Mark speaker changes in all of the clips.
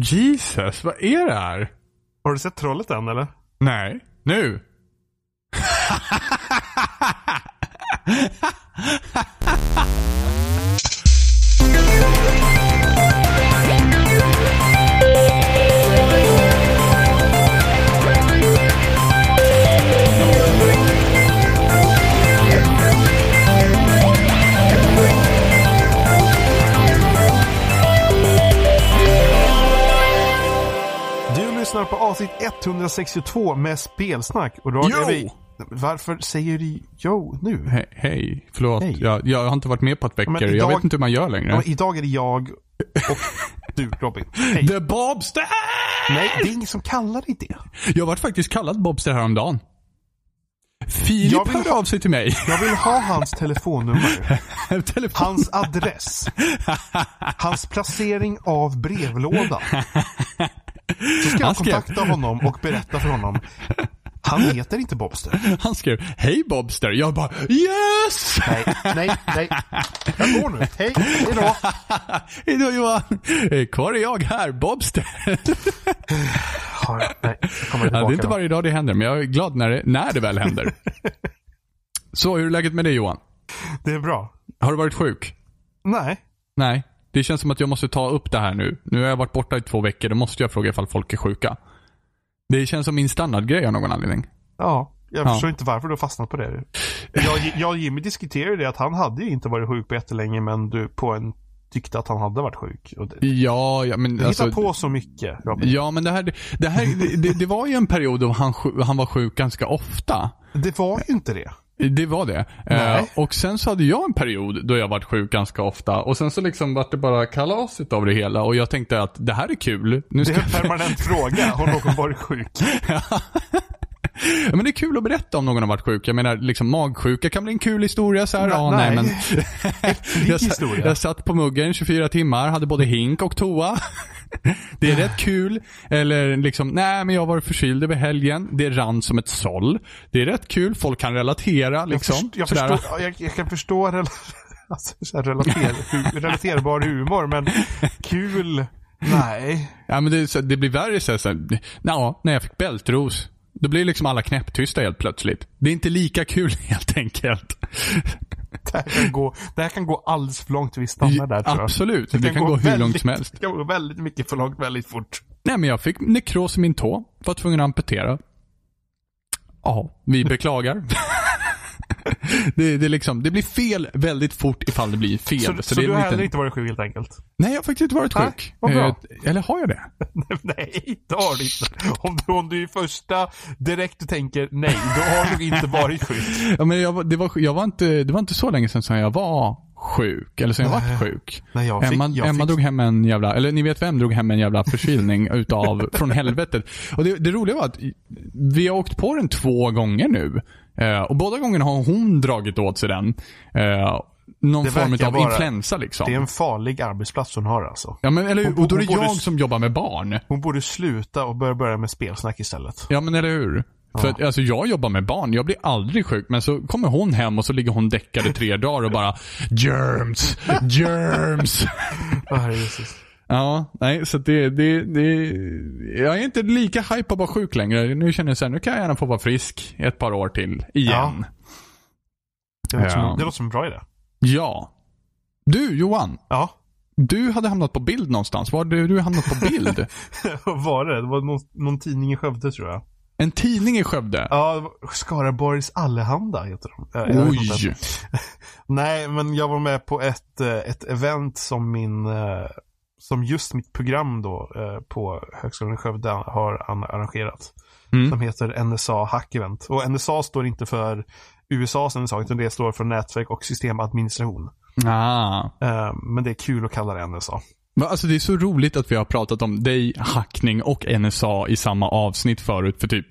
Speaker 1: Jesus, vad är det här?
Speaker 2: Har du sett trollet än eller?
Speaker 1: Nej, nu.
Speaker 2: lyssnar på avsnitt 162 med spelsnack. Och då är vi... Varför säger du jo nu?
Speaker 1: He- hej, förlåt.
Speaker 2: Hej.
Speaker 1: Jag, jag har inte varit med på ett veckor.
Speaker 2: men
Speaker 1: Jag
Speaker 2: idag-
Speaker 1: vet inte hur man gör längre.
Speaker 2: Ja, idag är det jag och du Robin. Hej.
Speaker 1: The Bobster!
Speaker 2: Nej, det är ingen som kallar dig det.
Speaker 1: Jag vart faktiskt kallad Bobster häromdagen. Filip
Speaker 2: Jag vill
Speaker 1: hörde av sig till mig.
Speaker 2: Jag vill ha hans telefonnummer.
Speaker 1: Telefon.
Speaker 2: Hans adress. Hans placering av brevlådan. Så ska jag kontakta honom och berätta för honom. Han heter inte Bobster.
Speaker 1: Han skrev Hej Bobster. Jag bara Yes!
Speaker 2: Nej, nej, nej. Jag går nu. Hej, hejdå.
Speaker 1: Hejdå Johan. Eh, Kvar är jag här, Bobster.
Speaker 2: Ja, nej, kommer
Speaker 1: Ja, det är inte
Speaker 2: då.
Speaker 1: varje dag det händer, men jag är glad när det, när det väl händer. Så, hur är läget med dig Johan?
Speaker 2: Det är bra.
Speaker 1: Har du varit sjuk?
Speaker 2: Nej.
Speaker 1: Nej. Det känns som att jag måste ta upp det här nu. Nu har jag varit borta i två veckor, då måste jag fråga ifall folk är sjuka. Det känns som min standardgrej av någon anledning.
Speaker 2: Ja, jag
Speaker 1: Ja.
Speaker 2: förstår inte varför du har fastnat på det. Jag, jag och Jimmy diskuterade det att han hade ju inte varit sjuk på jättelänge men du på en tyckte att han hade varit sjuk. Det,
Speaker 1: Ja, ja men
Speaker 2: du
Speaker 1: alltså...
Speaker 2: hittar på så mycket Robin.
Speaker 1: Ja, men det här, det, här det, det var ju en period då han, han var sjuk ganska ofta.
Speaker 2: Det var ju inte det.
Speaker 1: Det var det. Eh, och sen så hade jag en period då jag varit sjuk ganska ofta. Och sen så liksom vart det bara kalaset av det hela. Och jag tänkte att det här är kul. Nu
Speaker 2: Det
Speaker 1: ska
Speaker 2: är en permanent fråga. Har någon varit sjuk?
Speaker 1: Ja, men det är kul att berätta om någon har varit sjuk. Jag menar, liksom magsjuka kan bli en kul historia så här. Ja, nej,
Speaker 2: nej.
Speaker 1: men... jag, sa-
Speaker 2: historia.
Speaker 1: jag satt på muggen 24 timmar, hade både hink och toa. Det är rätt kul. Eller liksom, nej men jag var förkyld över helgen. Det rann som ett såll. Det är rätt kul, folk kan relatera
Speaker 2: Jag,
Speaker 1: liksom.
Speaker 2: jag,
Speaker 1: Sådär.
Speaker 2: förstår, jag, jag kan förstå rel, alltså, relater, relaterbar humor men kul, nej.
Speaker 1: Ja men det, det blir värre så här, ja, när jag fick bältros. Då blir liksom alla knäpptysta helt plötsligt. Det är inte lika kul helt enkelt.
Speaker 2: Det här kan gå, det här kan gå alldeles för långt. Vi stannar där tror jag.
Speaker 1: Absolut, det, kan gå hur
Speaker 2: väldigt,
Speaker 1: långt som helst.
Speaker 2: Det kan gå väldigt mycket för långt väldigt fort.
Speaker 1: Nej men jag fick nekros i min tå. Var tvungen att amputera. Ja, vi beklagar. det, det, liksom, det blir fel väldigt fort ifall det blir fel.
Speaker 2: Så, så,
Speaker 1: är
Speaker 2: du har heller
Speaker 1: liten-
Speaker 2: inte varit sjuk helt enkelt?
Speaker 1: Nej, jag har faktiskt inte varit
Speaker 2: Nej,
Speaker 1: sjuk.
Speaker 2: bra.
Speaker 1: Eh, eller har jag det?
Speaker 2: nej, det har du inte. Om du, om du i första direkt du tänker nej, då har du inte varit sjuk.
Speaker 1: Ja, men jag, det, var, jag var inte, det var inte så länge sedan som jag var sjuk. Eller som jag
Speaker 2: Nej.
Speaker 1: vart sjuk.
Speaker 2: Nej, jag fick,
Speaker 1: Emma,
Speaker 2: jag
Speaker 1: Emma drog hem en jävla, eller ni vet vem drog hem en jävla förkylning utav, från helvetet. Och det, det roliga var att vi har åkt på den två gånger nu. Eh, och båda gångerna har hon dragit åt sig den. Eh, någon
Speaker 2: Det
Speaker 1: form av
Speaker 2: vara-
Speaker 1: influensa liksom.
Speaker 2: det är en farlig arbetsplats hon har alltså.
Speaker 1: Ja men eller?
Speaker 2: Hon-
Speaker 1: Och då är det jag som jobbar med barn.
Speaker 2: Hon borde sluta och börja börja med spelsnack istället.
Speaker 1: Ja men eller hur? För att, alltså jag jobbar med barn, jag blir aldrig sjuk. Men så kommer hon hem och så ligger hon däckad i tre dagar och bara Germs! Germs!
Speaker 2: Herre Jesus.
Speaker 1: Ja, nej så det, det, det, jag är inte lika hype på att vara sjuk längre. Nu känner jag så här, nu kan jag gärna få vara frisk ett par år till. Igen.
Speaker 2: Det låter,
Speaker 1: Ja.
Speaker 2: som, det låter som en bra idé.
Speaker 1: Ja. Du Johan,
Speaker 2: Ja.
Speaker 1: du hade hamnat på bild någonstans. Var hade du hamnat på bild?
Speaker 2: Vad var det? Det var någon, någon tidning i Skövde tror jag.
Speaker 1: en tidning i Skövde?
Speaker 2: Ja, Skaraborgs Allehanda heter de. Jag-.
Speaker 1: Oj!
Speaker 2: Nej, men jag var med på ett, eh, ett event som min, eh, som just mitt program då eh, på Högskolan i Skövde har an- arrangerat.
Speaker 1: Mm.
Speaker 2: Som heter NSA Hack Event. Och NSA står inte för USAs NSA, utan det står för nätverk och systemadministration.
Speaker 1: Ah.
Speaker 2: Eh, Men det är kul att kalla det NSA.
Speaker 1: Va, Alltså det är så roligt att vi har pratat om dig, hackning och NSA i samma avsnitt förut för typ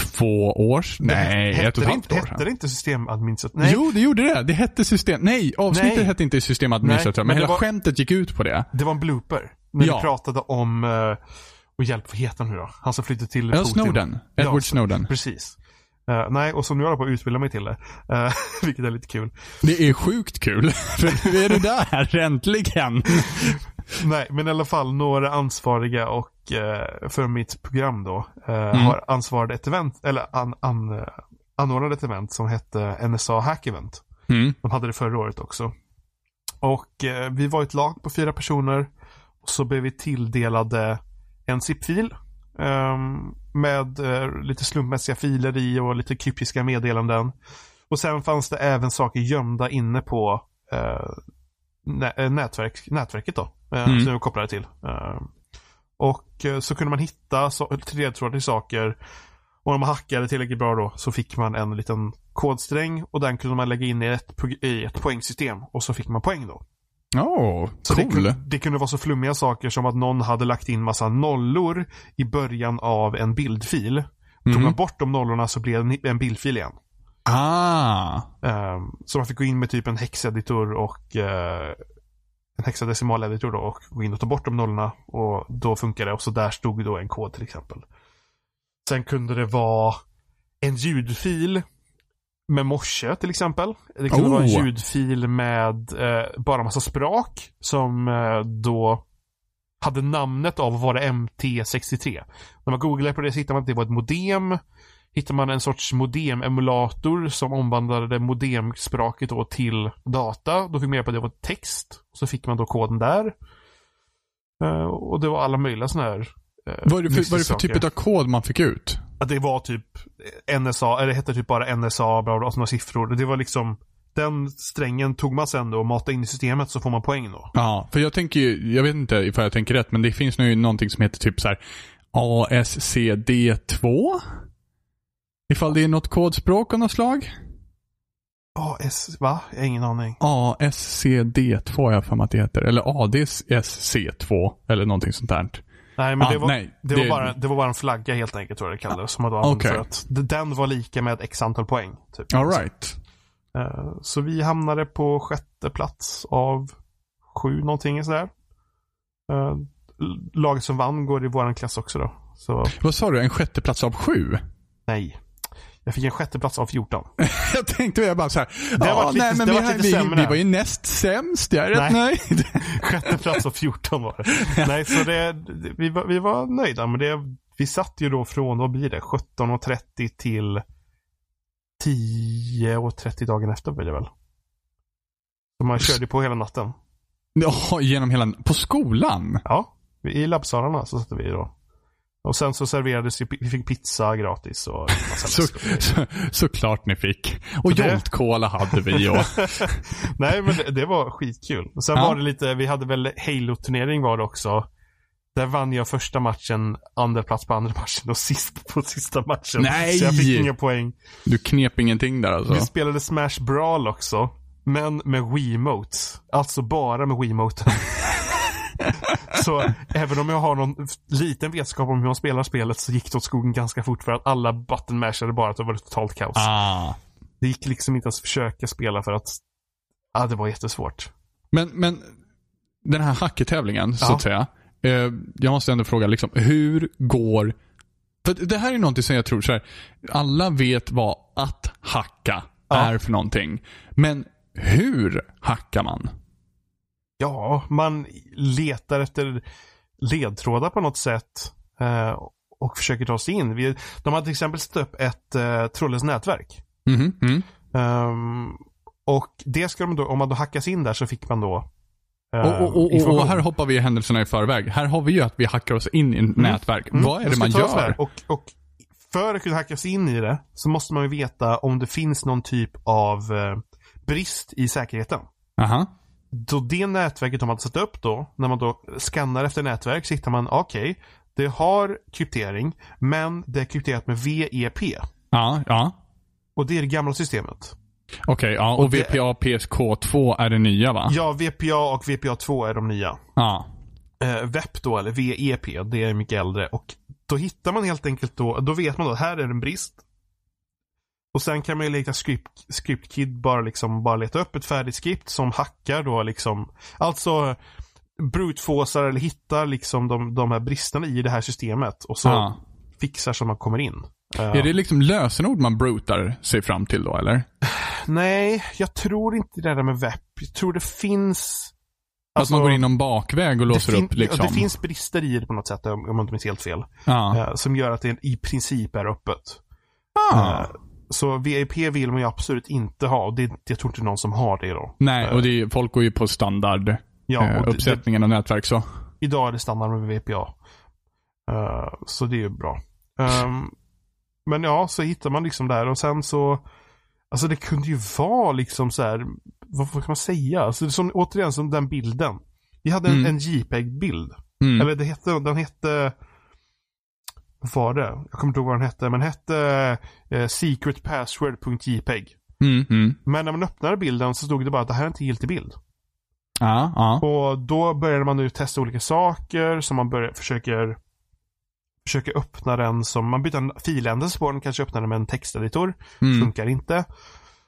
Speaker 1: två år sedan. Nej,
Speaker 2: hette
Speaker 1: ett och ett halvt
Speaker 2: inte,
Speaker 1: år
Speaker 2: Hette
Speaker 1: sedan.
Speaker 2: det inte systemadministration? Nej,
Speaker 1: Jo, det gjorde det. Det hette system... Nej, avsnittet
Speaker 2: Nej.
Speaker 1: hette inte systemadministratör,
Speaker 2: Nej,
Speaker 1: men,
Speaker 2: men
Speaker 1: hela
Speaker 2: var-
Speaker 1: skämtet gick ut på det.
Speaker 2: det var en blooper. När
Speaker 1: Ja.
Speaker 2: vi pratade om, uh, och hjälp, vad heter han nu då? Han som flyttade till
Speaker 1: Ja,
Speaker 2: Putin.
Speaker 1: Snowden.
Speaker 2: Ja,
Speaker 1: Edward
Speaker 2: så-
Speaker 1: Snowden.
Speaker 2: Precis. Eh, nej, och så nu håller jag på att utbilda mig till det. Eh, vilket är lite kul.
Speaker 1: Det är sjukt kul. För nu är du där, äntligen.
Speaker 2: Nej, men i alla fall några ansvariga och eh, för mitt program då eh,
Speaker 1: Mm.
Speaker 2: har ansvarade ett event, eller an, an, eh, anordnade ett event som hette NSA Hack Event.
Speaker 1: Mm.
Speaker 2: De hade det förra året också. Och eh, vi var ett lag på fyra personer. Och så blev vi tilldelade en zip-fil. ehm, med eh, lite slumpmässiga filer i och lite kryptiska meddelanden. Och sen fanns det även saker gömda inne på eh, nä- eh, nätverk, nätverket då. Eh,
Speaker 1: Mm.
Speaker 2: Som vi kopplade till. Eh, och eh, så kunde man hitta så, ledtrådar till saker. Och om man hackade tillräckligt bra då så fick man en liten kodsträng och den kunde man lägga in i ett, i ett poängsystem och så fick man poäng då.
Speaker 1: Åh,
Speaker 2: Så det,
Speaker 1: cool.
Speaker 2: kunde, det kunde vara så flummiga saker som att någon hade lagt in massa nollor i början av en bildfil. Tog
Speaker 1: Mhm.
Speaker 2: man bort de nollorna så blev det en bildfil igen.
Speaker 1: Ah.
Speaker 2: Ehm, så man fick gå in med typ en hexeditor och eh, en hexadecimaleditor då och gå in och ta bort de nollorna och då funkar det och så där stod då en kod till exempel. Sen kunde det vara en ljudfil med morse till exempel. Det kunde vara en
Speaker 1: Oh.
Speaker 2: ljudfil med eh, bara massa sprak som eh, då hade namnet av att vara MT63. När man googlar på det så hittar man att det var ett modem. Hittar man en sorts modem-emulator som omvandlade modemspråket då till data. Då fick man reda på att det var text. Så fick man då koden där. Eh, och det var alla möjliga sådana här eh,
Speaker 1: Vad är det för, vad är det för typ av kod man fick ut?
Speaker 2: Att det var typ NSA, eller det hette typ bara NSA, bla bla, och sådana siffror. Det var liksom den strängen tog man sen då och matade in i systemet så får man poäng då.
Speaker 1: Ja, för jag tänker ju, jag vet inte ifall jag tänker rätt, men det finns nu någonting som heter typ så här ASCD2? Ifall det är något kodspråk av något slag?
Speaker 2: AS, va? Jag har ingen aning.
Speaker 1: ASCD2 har jag för mig att det heter. Eller ADSC2. Eller någonting sånt där.
Speaker 2: Nej, men
Speaker 1: Ah,
Speaker 2: det, var,
Speaker 1: nej,
Speaker 2: det,
Speaker 1: det-
Speaker 2: var bara, det var bara en flagga helt enkelt tror jag det kallades. Som använde
Speaker 1: Okej.
Speaker 2: för att den var lika med x antal poäng. Typ.
Speaker 1: Alright.
Speaker 2: Eh, Så vi hamnade på sjätte plats av sju någonting sådär. Eh, Laget som vann går i våran klass också då. Så
Speaker 1: Vad sa du? En sjätte plats av sju?
Speaker 2: nej. Jag fick en sjätte plats av 14.
Speaker 1: Jag tänkte jag bara så här.
Speaker 2: Det
Speaker 1: ja,
Speaker 2: lite-
Speaker 1: nej, men
Speaker 2: det
Speaker 1: vi,
Speaker 2: varit
Speaker 1: vi, vi, vi var ju näst sämst. Jag är rätt nöjd.
Speaker 2: Sjätte plats av 14 var det. Nej, så det, vi, var, vi var nöjda med det. Vi satt ju då från, vad blir det, 17.30 till 10.30 dagen efter blir det väl. Så man körde på hela natten.
Speaker 1: Ja, genom hela... På skolan?
Speaker 2: Ja, i labbsalarna så satt vi då. Och sen så serverades ju, vi fick pizza gratis och
Speaker 1: Så, så, såklart ni fick. Och Jolt Cola hade vi och...
Speaker 2: Nej men det, det var skitkul. Och sen
Speaker 1: Ja.
Speaker 2: var det lite, vi hade väl Halo-turnering var det också. Där vann jag första matchen, andra plats på andra matchen och sist på sista matchen.
Speaker 1: Nej!
Speaker 2: Så jag fick inga poäng.
Speaker 1: Du knep ingenting där alltså?
Speaker 2: Vi spelade Smash Brawl också. Men med Wiimotes. Alltså bara med Wiimoten. så även om jag har någon liten vetskap om hur man spelar spelet så gick det åt skogen ganska fort för att alla button mashade bara att det var totalt kaos.
Speaker 1: Ah.
Speaker 2: Det gick liksom inte ens att försöka spela för att Ja, det var jättesvårt.
Speaker 1: Men, men den här hacketävlingen, så
Speaker 2: Ja.
Speaker 1: att säga. Eh, jag måste ändå fråga, liksom, hur går... För det här är någonting som jag tror så här, alla vet vad att hacka
Speaker 2: Ja.
Speaker 1: är för någonting. Men hur hackar man?
Speaker 2: Ja, man letar efter ledtrådar på något sätt. Eh, och försöker ta sig in. Vi, de har till exempel satt upp ett eh, trådlöst nätverk.
Speaker 1: Mm.
Speaker 2: Ehm, och det ska de då, om man då hackas in där så fick man då
Speaker 1: Och, och, och, och, här hoppar vi händelserna i förväg. Här har vi ju att vi hackar oss in i ett nätverk.
Speaker 2: Mm,
Speaker 1: Vad är det man gör?
Speaker 2: Och, och för att kunna hacka sig in i det så måste man ju veta om det finns någon typ av eh, brist i säkerheten.
Speaker 1: Aha.
Speaker 2: Då det nätverket de hade satt upp då, när man då skannar efter nätverk så hittar man, okej, det har kryptering, men det är krypterat med VEP.
Speaker 1: Ja, ja.
Speaker 2: Och det är det gamla systemet.
Speaker 1: Okej, ja. Och
Speaker 2: Och det-
Speaker 1: VPA PSK2 är det nya va?
Speaker 2: Ja, VPA och VPA2 är de nya.
Speaker 1: Ja.
Speaker 2: Eh, VEP då, eller VEP, det är mycket äldre. Och då hittar man helt enkelt då, då vet man då, här är en brist. Och sen kan man ju leka script, ScriptKid bara liksom, bara leta upp ett färdigt skript som hackar då liksom, alltså brutfåsar eller hittar liksom de, de här bristerna i det här systemet och så
Speaker 1: ja.
Speaker 2: fixar så man kommer in. Eh,
Speaker 1: Är det liksom lösenord man brutar sig fram till då, eller?
Speaker 2: Nej, jag tror inte det där med VEP. Jag tror det finns Alltså,
Speaker 1: att man går in någon bakväg och låser upp liksom.
Speaker 2: det finns brister i det på något sätt, om jag inte minns helt fel.
Speaker 1: ja.
Speaker 2: eh, som gör att det i princip är öppet.
Speaker 1: Ah.
Speaker 2: Eh, så VIP vill man ju absolut inte ha. Och det, jag tror inte någon som har det då.
Speaker 1: Nej,
Speaker 2: Eh,
Speaker 1: och det är, folk går ju på standard
Speaker 2: ja,
Speaker 1: eh,
Speaker 2: och det, det,
Speaker 1: uppsättningen av nätverk så.
Speaker 2: idag är det standard med VPA. Eh, så det är ju bra. Ehm, men ja, så hittar man liksom där och sen så Alltså det kunde ju vara liksom så här, vad, vad kan man säga? Alltså det som, återigen som den bilden. Vi hade en,
Speaker 1: Mm.
Speaker 2: en JPEG-bild.
Speaker 1: Mm.
Speaker 2: Eller det hette, den hette var det? Jag kommer inte ihåg vad den hette, men hette eh, secretpassword.jpeg.
Speaker 1: Mm, mm.
Speaker 2: Men när man öppnade bilden så stod det bara att det här är inte giltig bild.
Speaker 1: Ja, ja.
Speaker 2: Och då började man nu testa olika saker som man börjar, försöker försöker öppna den som, man byter en filändelse på den, kanske öppnar den med en texteditor.
Speaker 1: Mm.
Speaker 2: Funkar inte.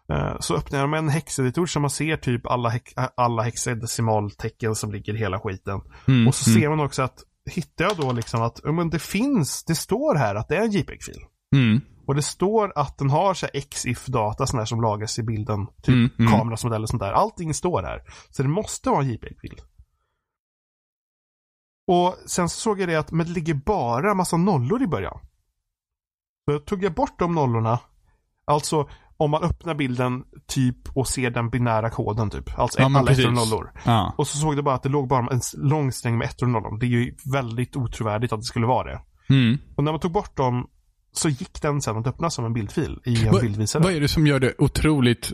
Speaker 2: Eh, Så öppnar jag med en hexeditor så man ser typ alla, hex, alla hexadecimaltecken som ligger i hela skiten.
Speaker 1: Mm.
Speaker 2: Och så
Speaker 1: mm.
Speaker 2: ser man också att, hittar jag då liksom att, ja, men det finns, det står här att det är en JPEG-fil.
Speaker 1: Mm.
Speaker 2: Och det står att den har så här XIF-data sån här som lagras i bilden. Typ
Speaker 1: Mm, mm.
Speaker 2: kameras modell och sånt där. Allting står här. Så det måste vara en JPEG-bild. Och sen så såg jag det att men det ligger bara massa nollor i början. Så tog jag bort de nollorna. Alltså om man öppnar bilden typ och ser den binära koden typ. Alltså
Speaker 1: Ja,
Speaker 2: alla ettor och nollor.
Speaker 1: Ja.
Speaker 2: Och så såg det bara att det låg bara en lång sträng med ettor och nollor. Det är ju väldigt otrovärdigt att det skulle vara det.
Speaker 1: Mm.
Speaker 2: Och när man tog bort dem så gick den sen att öppna som en bildfil i en
Speaker 1: Vad-
Speaker 2: bildvisare.
Speaker 1: Vad är det som gör det otroligt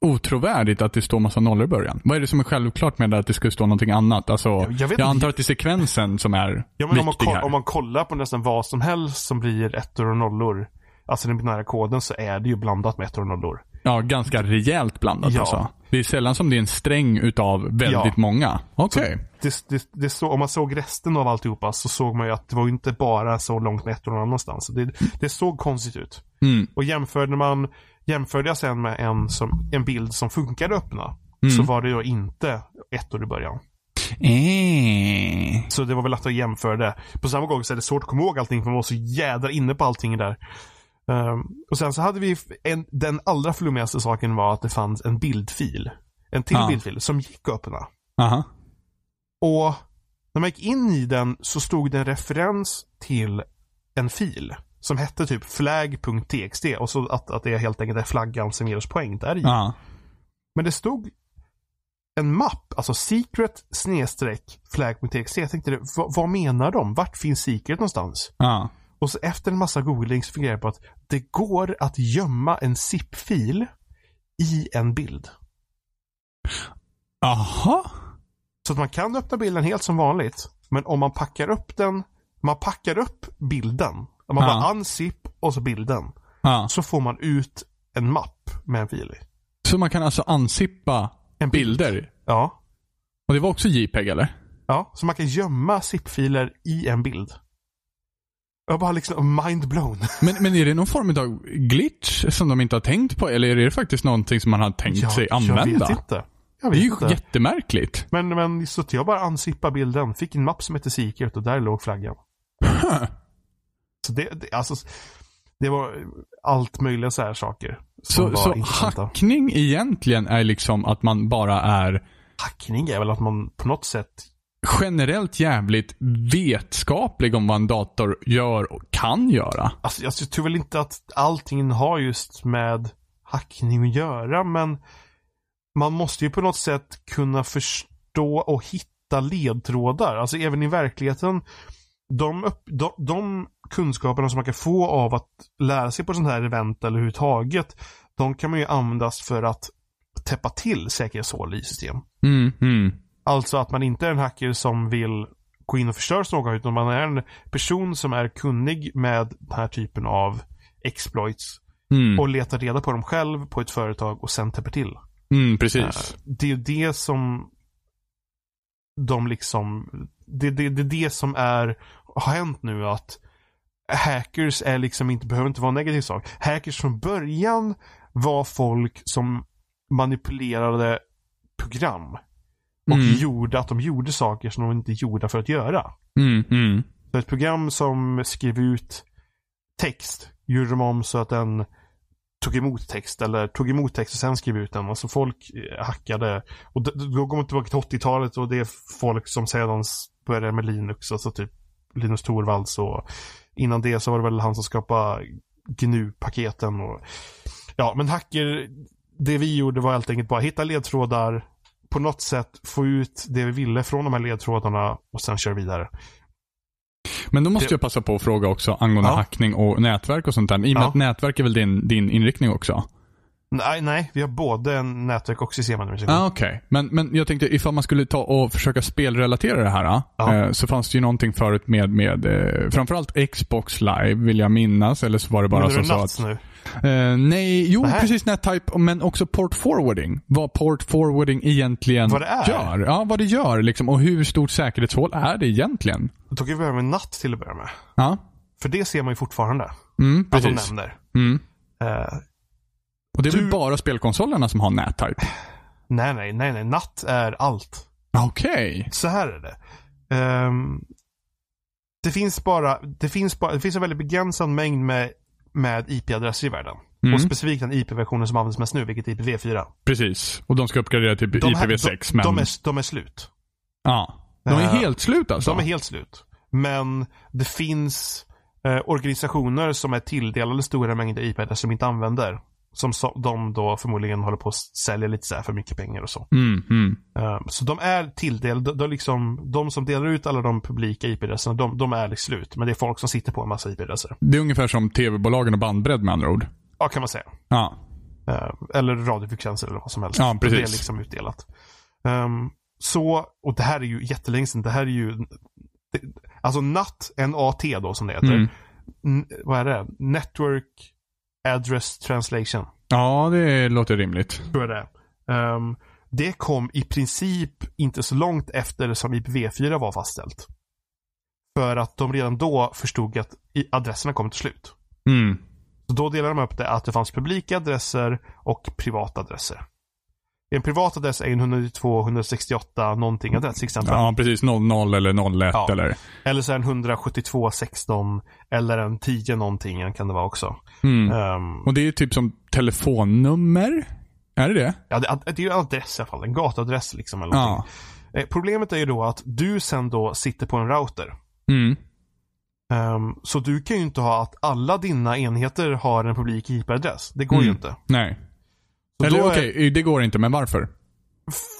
Speaker 1: otrovärdigt att det står massa nollor i början? Vad är det som är självklart med att det ska stå någonting annat? Alltså,
Speaker 2: Jag-
Speaker 1: jag,
Speaker 2: jag
Speaker 1: antar att det är sekvensen som är
Speaker 2: Ja men om man,
Speaker 1: viktig här.
Speaker 2: om man kollar på nästan vad som helst som blir ettor och nollor. Alltså den binära koden så är det ju blandat med ettor och nollor.
Speaker 1: Ja, ganska rejält blandat
Speaker 2: Ja.
Speaker 1: alltså. Det är sällan som det är en sträng utav väldigt
Speaker 2: Ja.
Speaker 1: många. Okej.
Speaker 2: Så, om man såg resten av alltihopa så såg man ju att det var inte bara så långt med ettor någon annanstans. Det, det såg konstigt ut.
Speaker 1: Mm.
Speaker 2: Och jämförde man Jämförde jag sen med en, som, en bild som funkade öppna.
Speaker 1: Mm.
Speaker 2: Så var det ju inte ettor i början.
Speaker 1: Eh.
Speaker 2: Så det var väl att jämföra det. På samma gång så är det svårt att komma ihåg allting för man var så jädra inne på allting där. Ehm, och sen så hade vi en, den allra flummigaste saken var att det fanns en bildfil. En till
Speaker 1: Ja.
Speaker 2: bildfil som gick att öppna.
Speaker 1: Aha.
Speaker 2: Och när man gick in i den så stod det en referens till en fil. Som hette typ flag.txt och så att, att det helt enkelt är flaggan som ger oss poäng där i.
Speaker 1: Ja.
Speaker 2: Men det stod en mapp, alltså secret snedstreck flag.txt. Jag tänkte, vad, vad menar de? Vart finns secret någonstans?
Speaker 1: Ja.
Speaker 2: Och så efter en massa googling så fick jag på att det går att gömma en zip-fil i en bild.
Speaker 1: Aha.
Speaker 2: Så att man kan öppna bilden helt som vanligt. Men om man packar upp den, man packar upp bilden. Man
Speaker 1: Ja.
Speaker 2: bara unzip och så bilden.
Speaker 1: Ja.
Speaker 2: Så får man ut en mapp med en fil i.
Speaker 1: Så man kan alltså ansippa
Speaker 2: En bild.
Speaker 1: bilder?
Speaker 2: Ja.
Speaker 1: Och det var också JPEG eller?
Speaker 2: Ja, så man kan gömma zip-filer i en bild. Jag bara liksom mind blown.
Speaker 1: Men, men är det någon form av glitch som de inte har tänkt på? Eller är det faktiskt någonting som man har tänkt sig använda?
Speaker 2: Jag vet inte. Jag
Speaker 1: Det
Speaker 2: vet
Speaker 1: är ju
Speaker 2: inte.
Speaker 1: jättemärkligt.
Speaker 2: Men, men så att jag bara unzippade bilden, fick en mapp som hette Secret och där låg flaggan. Så det, det, alltså, det var allt möjliga så här saker.
Speaker 1: Så, så hackning egentligen är liksom att man bara är
Speaker 2: Hackning är väl att man på något sätt
Speaker 1: generellt jävligt vetskaplig om vad en dator gör och kan göra.
Speaker 2: Alltså, jag tror väl inte att allting har just med hackning att göra, men man måste ju på något sätt kunna förstå och hitta ledtrådar. Alltså även i verkligheten, de, upp, de, de kunskaperna som man kan få av att lära sig på sånt här event eller överhuvudtaget, de kan man ju användas för att täppa till säkerhetshål i system.
Speaker 1: Mm, mm.
Speaker 2: Alltså att man inte är en hacker som vill gå in och förstöra någon utan man är en person som är kunnig med den här typen av exploits
Speaker 1: Mm,
Speaker 2: och letar reda på dem själv på ett företag och sen täpper till.
Speaker 1: mm, precis.
Speaker 2: Det är det som de liksom, det, det, det är det som är, har hänt nu att hackers är liksom inte, behöver inte vara en negativ sak. Hackers från början var folk som manipulerade program. Och
Speaker 1: Mm.
Speaker 2: gjorde att de gjorde saker som de inte är gjorda för att göra.
Speaker 1: Mm, mm.
Speaker 2: Så ett program som skrev ut text gjorde de om så att den tog emot text eller tog emot text och sen skrev ut den. Alltså folk eh, hackade. Och då går man tillbaka till 80-talet och det är folk som sedan började med Linux. Alltså typ Linus Torvalds och innan det så var det väl han som skapade GNU-paketen. Och, ja, men hacker, det vi gjorde var helt enkelt bara hitta ledtrådar, på något sätt få ut det vi ville från de här ledtrådarna och sen köra vidare.
Speaker 1: Men då måste
Speaker 2: Det-
Speaker 1: jag passa på att fråga också angående
Speaker 2: Ja.
Speaker 1: hackning och nätverk och sånt där. I och med
Speaker 2: Ja.
Speaker 1: att nätverk är väl din, din inriktning också?
Speaker 2: Nej, nej, vi har både en nätverk och systemadministration.
Speaker 1: Ah, okej. Men, men jag tänkte ifall man skulle ta och försöka spelrelatera det här.
Speaker 2: Ja.
Speaker 1: Eh, så fanns det ju någonting förut med, med eh, framförallt Xbox live vill jag minnas. Eller så var det bara
Speaker 2: Menar
Speaker 1: som så
Speaker 2: Nuts
Speaker 1: att...
Speaker 2: nu?
Speaker 1: Eh, nej, jo
Speaker 2: Nähä.
Speaker 1: precis NetType, men också port forwarding. Vad port forwarding egentligen
Speaker 2: Vad det är?
Speaker 1: gör. Ja, vad det gör liksom. Och hur stort säkerhetshål är det egentligen?
Speaker 2: Då kan vi börja med natt till att börja med.
Speaker 1: Ja,
Speaker 2: För det ser man ju fortfarande.
Speaker 1: mm,
Speaker 2: Att de nämner.
Speaker 1: Mm. Och det är
Speaker 2: Du-
Speaker 1: väl bara spelkonsolerna som har NetType?
Speaker 2: nej, nej, nej, nej. Natt är allt.
Speaker 1: Okej.
Speaker 2: Så här är det. Ehm, det finns bara, det finns bara, det finns en väldigt begränsad mängd med, med IP-adresser i världen.
Speaker 1: Mm.
Speaker 2: Och specifikt den IP-versionen som används mest nu, vilket är IPv4.
Speaker 1: Precis. Och de ska uppgradera till
Speaker 2: De här-
Speaker 1: IPv6.
Speaker 2: de,
Speaker 1: men...
Speaker 2: de, är, de är slut.
Speaker 1: Ja. De är
Speaker 2: Eh,
Speaker 1: helt slut alltså?
Speaker 2: De är helt slut. Men det finns eh, organisationer som är tilldelade stora mängder IP-adresser som inte använder. Som så, de då förmodligen håller på att sälja lite så här för mycket pengar och så.
Speaker 1: Mm, mm.
Speaker 2: Eh, så de är tilldelade, de, de, liksom, de som delar ut alla de publika IP-adresserna, de, de är slut. Men det är folk som sitter på en massa IP-adresser.
Speaker 1: Det är ungefär som tv-bolagen och bandbredd med andra ord.
Speaker 2: Ja, kan man säga.
Speaker 1: Ja.
Speaker 2: Eh, eller radiofrekvenser eller vad som helst.
Speaker 1: Ja, precis.
Speaker 2: Det är liksom utdelat. Ehm, så, och det här är ju jättelänge sedan. Det här är ju, det, alltså NAT, NAT då som det heter.
Speaker 1: Mm.
Speaker 2: N- vad är det? Network Address Translation.
Speaker 1: Ja, det låter rimligt.
Speaker 2: Tror jag det. Ehm, det kom i princip inte så långt efter som IPv4 var fastställt. För att de redan då förstod att adresserna kom till slut.
Speaker 1: Mm.
Speaker 2: Så då delade de upp det att det fanns publika adresser och privata adresser. En privat adress är en 192, 168 någonting adress exempel.
Speaker 1: Ja, precis. 00 eller 01
Speaker 2: Ja.
Speaker 1: eller...
Speaker 2: Eller så är en 172, 16 eller en 10 någonting kan det vara också.
Speaker 1: Mm.
Speaker 2: Ehm,
Speaker 1: Och det är typ som telefonnummer? Är det det?
Speaker 2: ja, det, det är ju en adress i alla fall. En gatuadress liksom. Eller.
Speaker 1: Ja.
Speaker 2: Eh, Problemet är ju då att du sen då sitter på en router.
Speaker 1: Mm.
Speaker 2: Ehm, så du kan ju inte ha att alla dina enheter har en publik IP-adress. Det går ju
Speaker 1: Mm.
Speaker 2: inte.
Speaker 1: Nej.
Speaker 2: Så
Speaker 1: Eller okej, det går inte, men varför?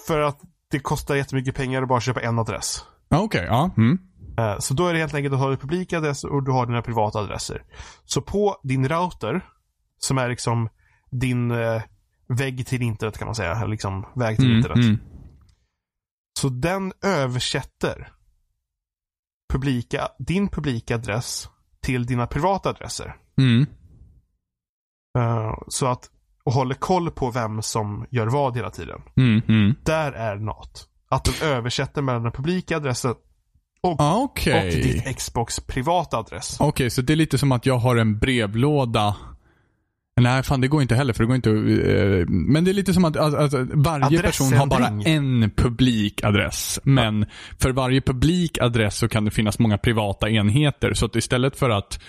Speaker 2: För att det kostar jättemycket pengar att bara köpa en adress.
Speaker 1: Okej, ja. Mm.
Speaker 2: Eh, Så då är det helt enkelt att du har en publik adress och du har dina privata adresser. Så på din router, som är liksom din eh, vägg till internet kan man säga, eller liksom väg till
Speaker 1: Mm,
Speaker 2: internet.
Speaker 1: mm.
Speaker 2: Så den översätter publika, din publika adress till dina privata adresser.
Speaker 1: Mm.
Speaker 2: Eh, Så att, och håller koll på vem som gör vad hela tiden.
Speaker 1: Mm. Mm.
Speaker 2: Där är NAT. Att den översätter mellan den publika adressen och,
Speaker 1: Ah,
Speaker 2: och
Speaker 1: Okej.
Speaker 2: ditt Xbox privata adress.
Speaker 1: Okej, så det är lite som att jag har en brevlåda. Nej, fan det går inte heller för det går inte eh, Men det är lite som att alltså, varje person har bara en publik adress. Men för varje publik adress så kan det finnas många privata enheter. Så att istället för att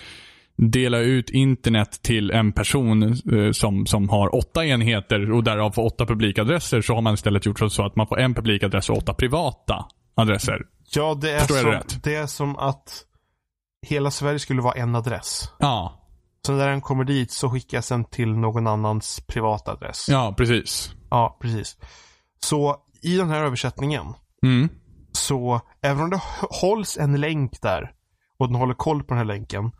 Speaker 1: dela ut internet till en person eh, som, som har åtta enheter och därav får åtta publikadresser så har man istället gjort så att man får en publikadress och åtta privata adresser.
Speaker 2: Ja, det är,
Speaker 1: Förstår
Speaker 2: som,
Speaker 1: det
Speaker 2: det är som att hela Sverige skulle vara en adress.
Speaker 1: Ja,
Speaker 2: Så när den kommer dit så skickas den till någon annans privata adress.
Speaker 1: ja precis.
Speaker 2: Ja, precis. Så i den här översättningen
Speaker 1: Mm.
Speaker 2: så även om det hålls en länk där och den håller koll på den här länken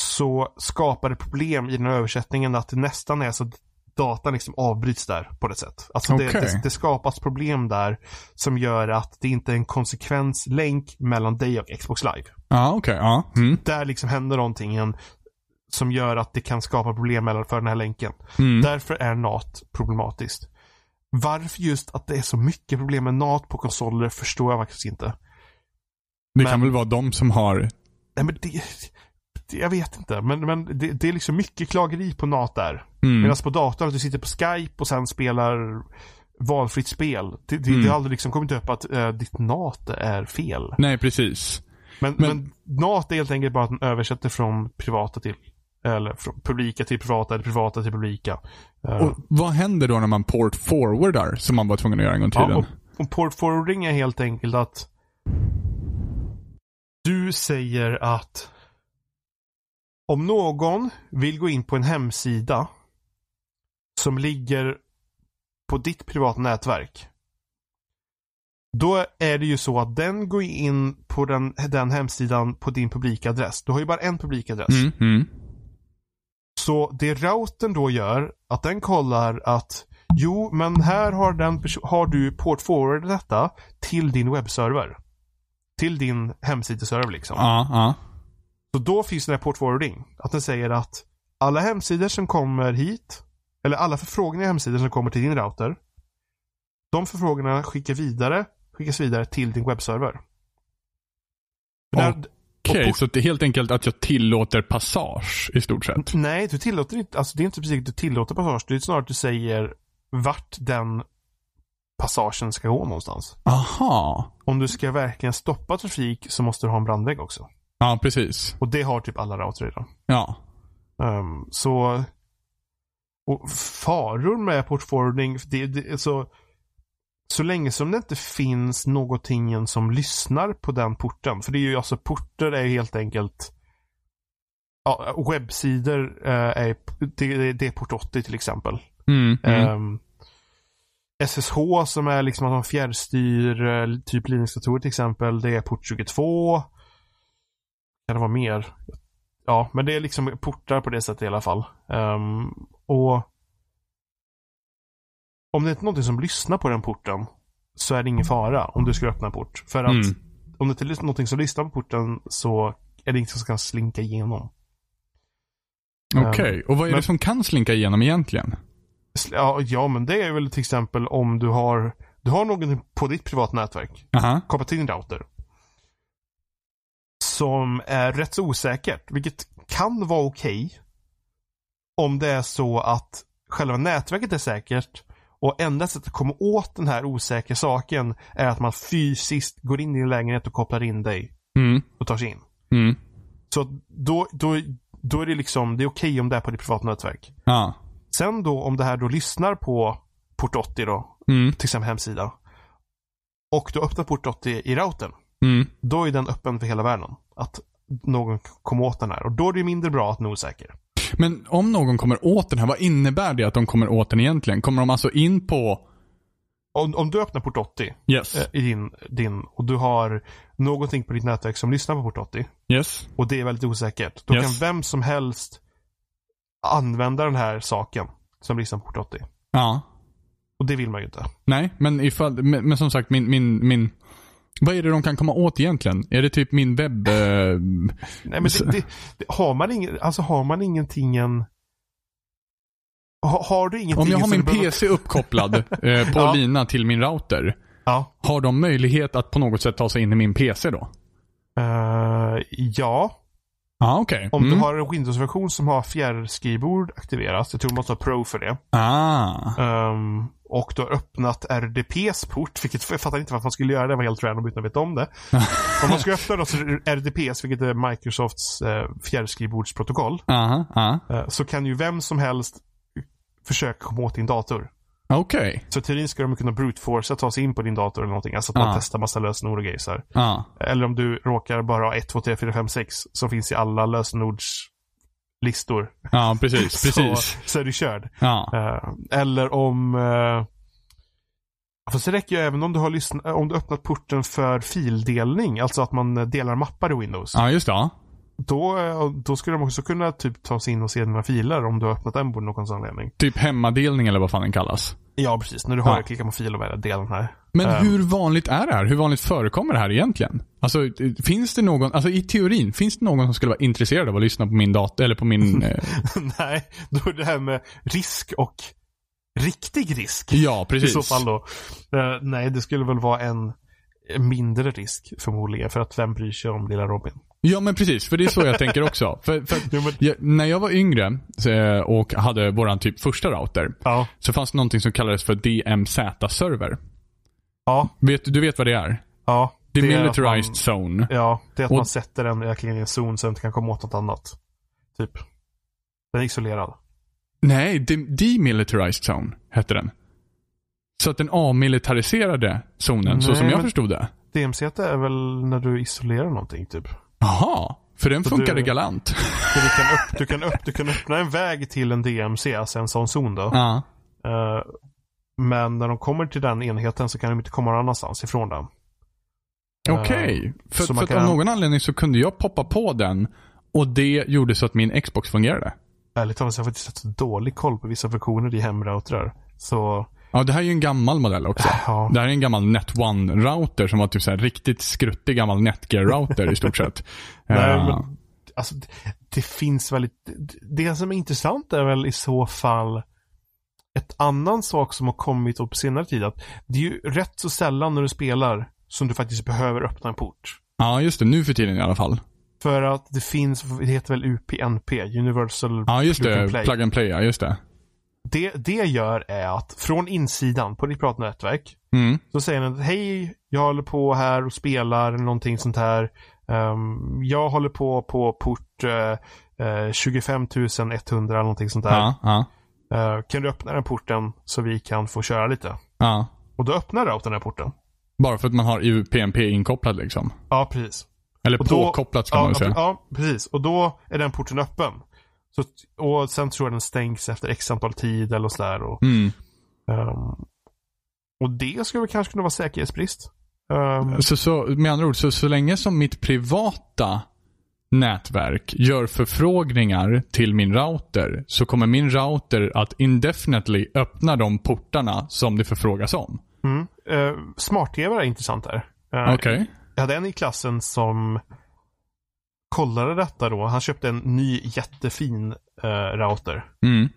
Speaker 2: så skapar det problem i den här översättningen att det nästan är så att datan liksom avbryts där på ett sätt. Alltså det,
Speaker 1: Okej.
Speaker 2: det, det skapas problem där som gör att det inte är en konsekvenslänk mellan dig och Xbox Live.
Speaker 1: Ja, okej. ja. Mm.
Speaker 2: Där liksom händer någonting en- som gör att det kan skapa problem mellan för den här länken.
Speaker 1: Mm.
Speaker 2: Därför är NAT problematiskt. Varför just att det är så mycket problem med NAT på konsoler förstår jag faktiskt inte.
Speaker 1: Det
Speaker 2: Men-
Speaker 1: kan väl vara de som har...
Speaker 2: Nej men det jag vet inte. Men, men det, det är liksom mycket klageri på NAT där.
Speaker 1: Mm.
Speaker 2: Medan på datorn att du sitter på Skype och sen spelar valfritt spel. Det, det,
Speaker 1: Mm.
Speaker 2: det har aldrig liksom kommit upp att eh, ditt NAT är fel.
Speaker 1: Nej, precis.
Speaker 2: Men,
Speaker 1: Men-
Speaker 2: men, NAT är helt enkelt bara att den översätter från privata till Eller från publika till privata eller privata till publika. Eh,
Speaker 1: Och vad händer då när man port forwardar, som man var tvungen att göra en gång i tiden?
Speaker 2: Ja, och, och port forwarding är helt enkelt att du säger att om någon vill gå in på en hemsida som ligger på ditt privata nätverk. Då är det ju så att den går in på den, den hemsidan på din publikadress. Du har ju bara en publikadress.
Speaker 1: Mm, mm.
Speaker 2: Så det routern då gör, att den kollar att jo, men här har, den har du port forward detta till din webbserver. Till din hemsideserver liksom.
Speaker 1: Ja, ja.
Speaker 2: Så då finns det här port forwarding. Att den säger att alla hemsidor som kommer hit, eller alla förfrågningar i hemsidor som kommer till din router. De förfrågningarna skickar vidare, skickas vidare till din webbserver.
Speaker 1: Okej,
Speaker 2: port-
Speaker 1: så det är helt enkelt att jag tillåter passage i stort sett?
Speaker 2: Nej, du tillåter inte, alltså det är inte precis att du tillåter passage. Det är snarare att du säger vart den passagen ska gå någonstans.
Speaker 1: Aha.
Speaker 2: Om du ska verkligen stoppa trafik så måste du ha en brandvägg också.
Speaker 1: Ja, precis.
Speaker 2: Och det har typ alla routrar redan.
Speaker 1: Ja.
Speaker 2: Ehm, så och faror med port forwarding, det, det, så, så länge som det inte finns någonting som lyssnar på den porten. För det är ju alltså porter är helt enkelt ja, webbsidor eh, är, det, det är port 80 till exempel.
Speaker 1: Mm, mm.
Speaker 2: Ehm, SSH som är liksom att man fjärrstyr eh, typ Linux-datorer till exempel. Det är port 22. Kan det vara mer? Ja, men det är liksom portar på det sättet i alla fall. Ehm, och om det är någonting som lyssnar på den porten så är det ingen fara om du ska öppna en port. För att
Speaker 1: Mm.
Speaker 2: om det inte är någonting som lyssnar på porten så är det inget som kan slinka igenom.
Speaker 1: Okej, och vad är
Speaker 2: men-
Speaker 1: det som kan slinka igenom egentligen?
Speaker 2: Ja, ja, men det är väl till exempel om du har du har någon på ditt privata nätverk
Speaker 1: Aha.
Speaker 2: kopplat till din router. Som är rätt så osäkert, vilket kan vara okej. om det är så att själva nätverket är säkert och enda sättet att komma åt den här osäkra saken är att man fysiskt går in i din lägenhet och kopplar in dig
Speaker 1: Mm.
Speaker 2: och tar sig in.
Speaker 1: Mm.
Speaker 2: Så då, då, då är det liksom, det är okej om det är på ditt privata nätverk.
Speaker 1: Ja.
Speaker 2: Sen då om det här då lyssnar på port 80 då,
Speaker 1: Mm.
Speaker 2: till exempel hemsida. Och du öppnar port 80 i routern.
Speaker 1: Mm.
Speaker 2: Då är den öppen för hela världen. Att någon kommer åt den här. Och då är det mindre bra att den är osäker.
Speaker 1: Men om någon kommer åt den här, vad innebär det att de kommer åt den egentligen? Kommer de alltså in på...
Speaker 2: Om, om du öppnar port 80
Speaker 1: Yes.
Speaker 2: eh, i din, din och du har någonting på ditt nätverk som lyssnar på port 80
Speaker 1: Yes.
Speaker 2: och det är väldigt osäkert. Då
Speaker 1: Yes.
Speaker 2: kan vem som helst använda den här saken som lyssnar på port 80.
Speaker 1: Ja.
Speaker 2: Och det vill man ju inte.
Speaker 1: Nej, men ifall... Men, men som sagt, min, min, min... Vad är det de kan komma åt egentligen? Är det typ min webb... Eh,
Speaker 2: Nej men det, det, det, har man ingen, alltså har man ingenting en... Ha, har du ingenting
Speaker 1: om jag har min
Speaker 2: du behöver-
Speaker 1: PC uppkopplad eh, på
Speaker 2: Ja.
Speaker 1: lina till min router.
Speaker 2: Ja.
Speaker 1: Har de möjlighet att på något sätt ta sig in i min PC då?
Speaker 2: Eh, ja.
Speaker 1: Okej.
Speaker 2: Om
Speaker 1: Mm.
Speaker 2: du har en Windows-version som har fjärrskrivbord aktiverat. Jag tror man måste ha Pro för det.
Speaker 1: Ah.
Speaker 2: Ehm, och du har öppnat RDPs port, vilket jag fattar inte varför man skulle göra det, det var helt random utan att veta om det. om man ska öppna då RDPs, vilket är Microsofts eh, fjärrskrivbordsprotokoll,
Speaker 1: Aha, aha.
Speaker 2: eh, så kan ju vem som helst försöka komma åt din dator.
Speaker 1: Okej.
Speaker 2: Så i teorin ska de kunna brute-force ta sig in på din dator eller någonting. Alltså att man
Speaker 1: Ah.
Speaker 2: testar massa lösenord och grejer så. Eller om du råkar bara ha 1, 2, 3, 4, 5, 6 som finns i alla lösenordslistor.
Speaker 1: Ja, precis. Precis.
Speaker 2: Så, så är du körd.
Speaker 1: Ja.
Speaker 2: Eh, eller om... Uh, Fast det räcker ju även om du har lyssnat, om du öppnat porten för fildelning, alltså att man delar mappar i Windows.
Speaker 1: Ja, just det. Ja.
Speaker 2: Då, eh, då skulle de också kunna typ ta sig in och se dina filer om du har öppnat den på någon anledning.
Speaker 1: Typ hemmadelning eller vad fan den kallas.
Speaker 2: Ja, precis. När du har
Speaker 1: Ja.
Speaker 2: klickat på fil och välja dela den här.
Speaker 1: Men
Speaker 2: Ehm.
Speaker 1: hur vanligt är det här? Hur vanligt förekommer det här egentligen? Alltså, finns det någon, alltså i teorin, finns det någon som skulle vara intresserad av att lyssna på min dator, eller på min... Eh,
Speaker 2: Nej, då är det här med risk och riktig risk.
Speaker 1: ja, precis.
Speaker 2: I så fall då. Eh, nej, det skulle väl vara en mindre risk förmodligen. För att vem bryr sig om lilla Robin?
Speaker 1: Ja, men precis. För det är så jag tänker också. För, för
Speaker 2: Jo, men,
Speaker 1: jag, när jag var yngre så, eh, och hade våran typ första router,
Speaker 2: ja.
Speaker 1: så fanns det någonting som kallades för DMZ-server.
Speaker 2: Ja.
Speaker 1: Vet, du vet vad det är?
Speaker 2: Ja. det är att
Speaker 1: Demilitarized
Speaker 2: man,
Speaker 1: zone.
Speaker 2: Ja, det är att
Speaker 1: Och-
Speaker 2: man sätter den verkligen i en zon så den inte kan komma åt något annat. Typ. Den är isolerad.
Speaker 1: Nej, de- Demilitarized Zone hette den. Så att den avmilitariserade zonen, så
Speaker 2: Nej,
Speaker 1: som jag förstod det.
Speaker 2: DMZ är väl när du isolerar någonting typ.
Speaker 1: Jaha, för den
Speaker 2: Så
Speaker 1: funkade
Speaker 2: du-
Speaker 1: galant.
Speaker 2: Så du, kan upp, du, kan upp, du kan öppna en väg till en DMC, alltså en sån zon då.
Speaker 1: Ja.
Speaker 2: Eh, men när de kommer till den enheten så kan de inte komma någon annanstans ifrån den. Eh,
Speaker 1: Okej. För,
Speaker 2: så
Speaker 1: för att
Speaker 2: kan-
Speaker 1: av någon anledning så kunde jag poppa på den och det gjorde så att min Xbox fungerade.
Speaker 2: Ärligt talat så har jag faktiskt så dålig koll på vissa funktioner i hemroutrar. Så,
Speaker 1: Ja, det här är ju en gammal modell också.
Speaker 2: ja.
Speaker 1: Det här är en gammal Net One-router som var typ så här riktigt skruttig gammal Netgear-router i stort sett.
Speaker 2: Nej,
Speaker 1: Eh,
Speaker 2: men, alltså, det, det finns väldigt... Det som är intressant är väl i så fall ett annan sak som har kommit upp på senare tid. Att det är ju rätt så sällan när du spelar som du faktiskt behöver öppna en port.
Speaker 1: Ja, just det. Nu för tiden i alla fall.
Speaker 2: För att det finns, det heter väl UPnP, Universal
Speaker 1: Ja, just
Speaker 2: Plug and
Speaker 1: det.
Speaker 2: Play.
Speaker 1: Plug and play, ja. Just det.
Speaker 2: Det det gör är att från insidan på ditt pratnätverk
Speaker 1: Mm.
Speaker 2: så säger den att hej, jag håller på här och spelar någonting sånt här. Ehm, jag håller på på port uh, uh, 25 100 eller någonting sånt där.
Speaker 1: Ja, ja,
Speaker 2: Eh, kan du öppna den porten så vi kan få köra lite?
Speaker 1: ja.
Speaker 2: Och då öppnar routern den här porten.
Speaker 1: Bara för att man har UPnP inkopplad liksom.
Speaker 2: Ja, precis.
Speaker 1: Eller
Speaker 2: Och
Speaker 1: påkopplat ska
Speaker 2: Ja,
Speaker 1: man väl säga.
Speaker 2: ja, precis. Och då är den porten öppen. Så, och sen tror jag den stängs efter x antal tid eller sådär. Och,
Speaker 1: Mm.
Speaker 2: ehm, och det skulle väl kanske kunna vara säkerhetsbrist. Ehm,
Speaker 1: Så, så, med andra ord, så, så länge som mitt privata nätverk gör förfrågningar till min router så kommer min router att indefinitely öppna de portarna som det förfrågas om.
Speaker 2: Mm. Uh, Smart-TV är intressant här. Eh,
Speaker 1: Okej.
Speaker 2: Jag hade en i klassen som kollade detta då. Han köpte en ny jättefin eh, router.
Speaker 1: Mm.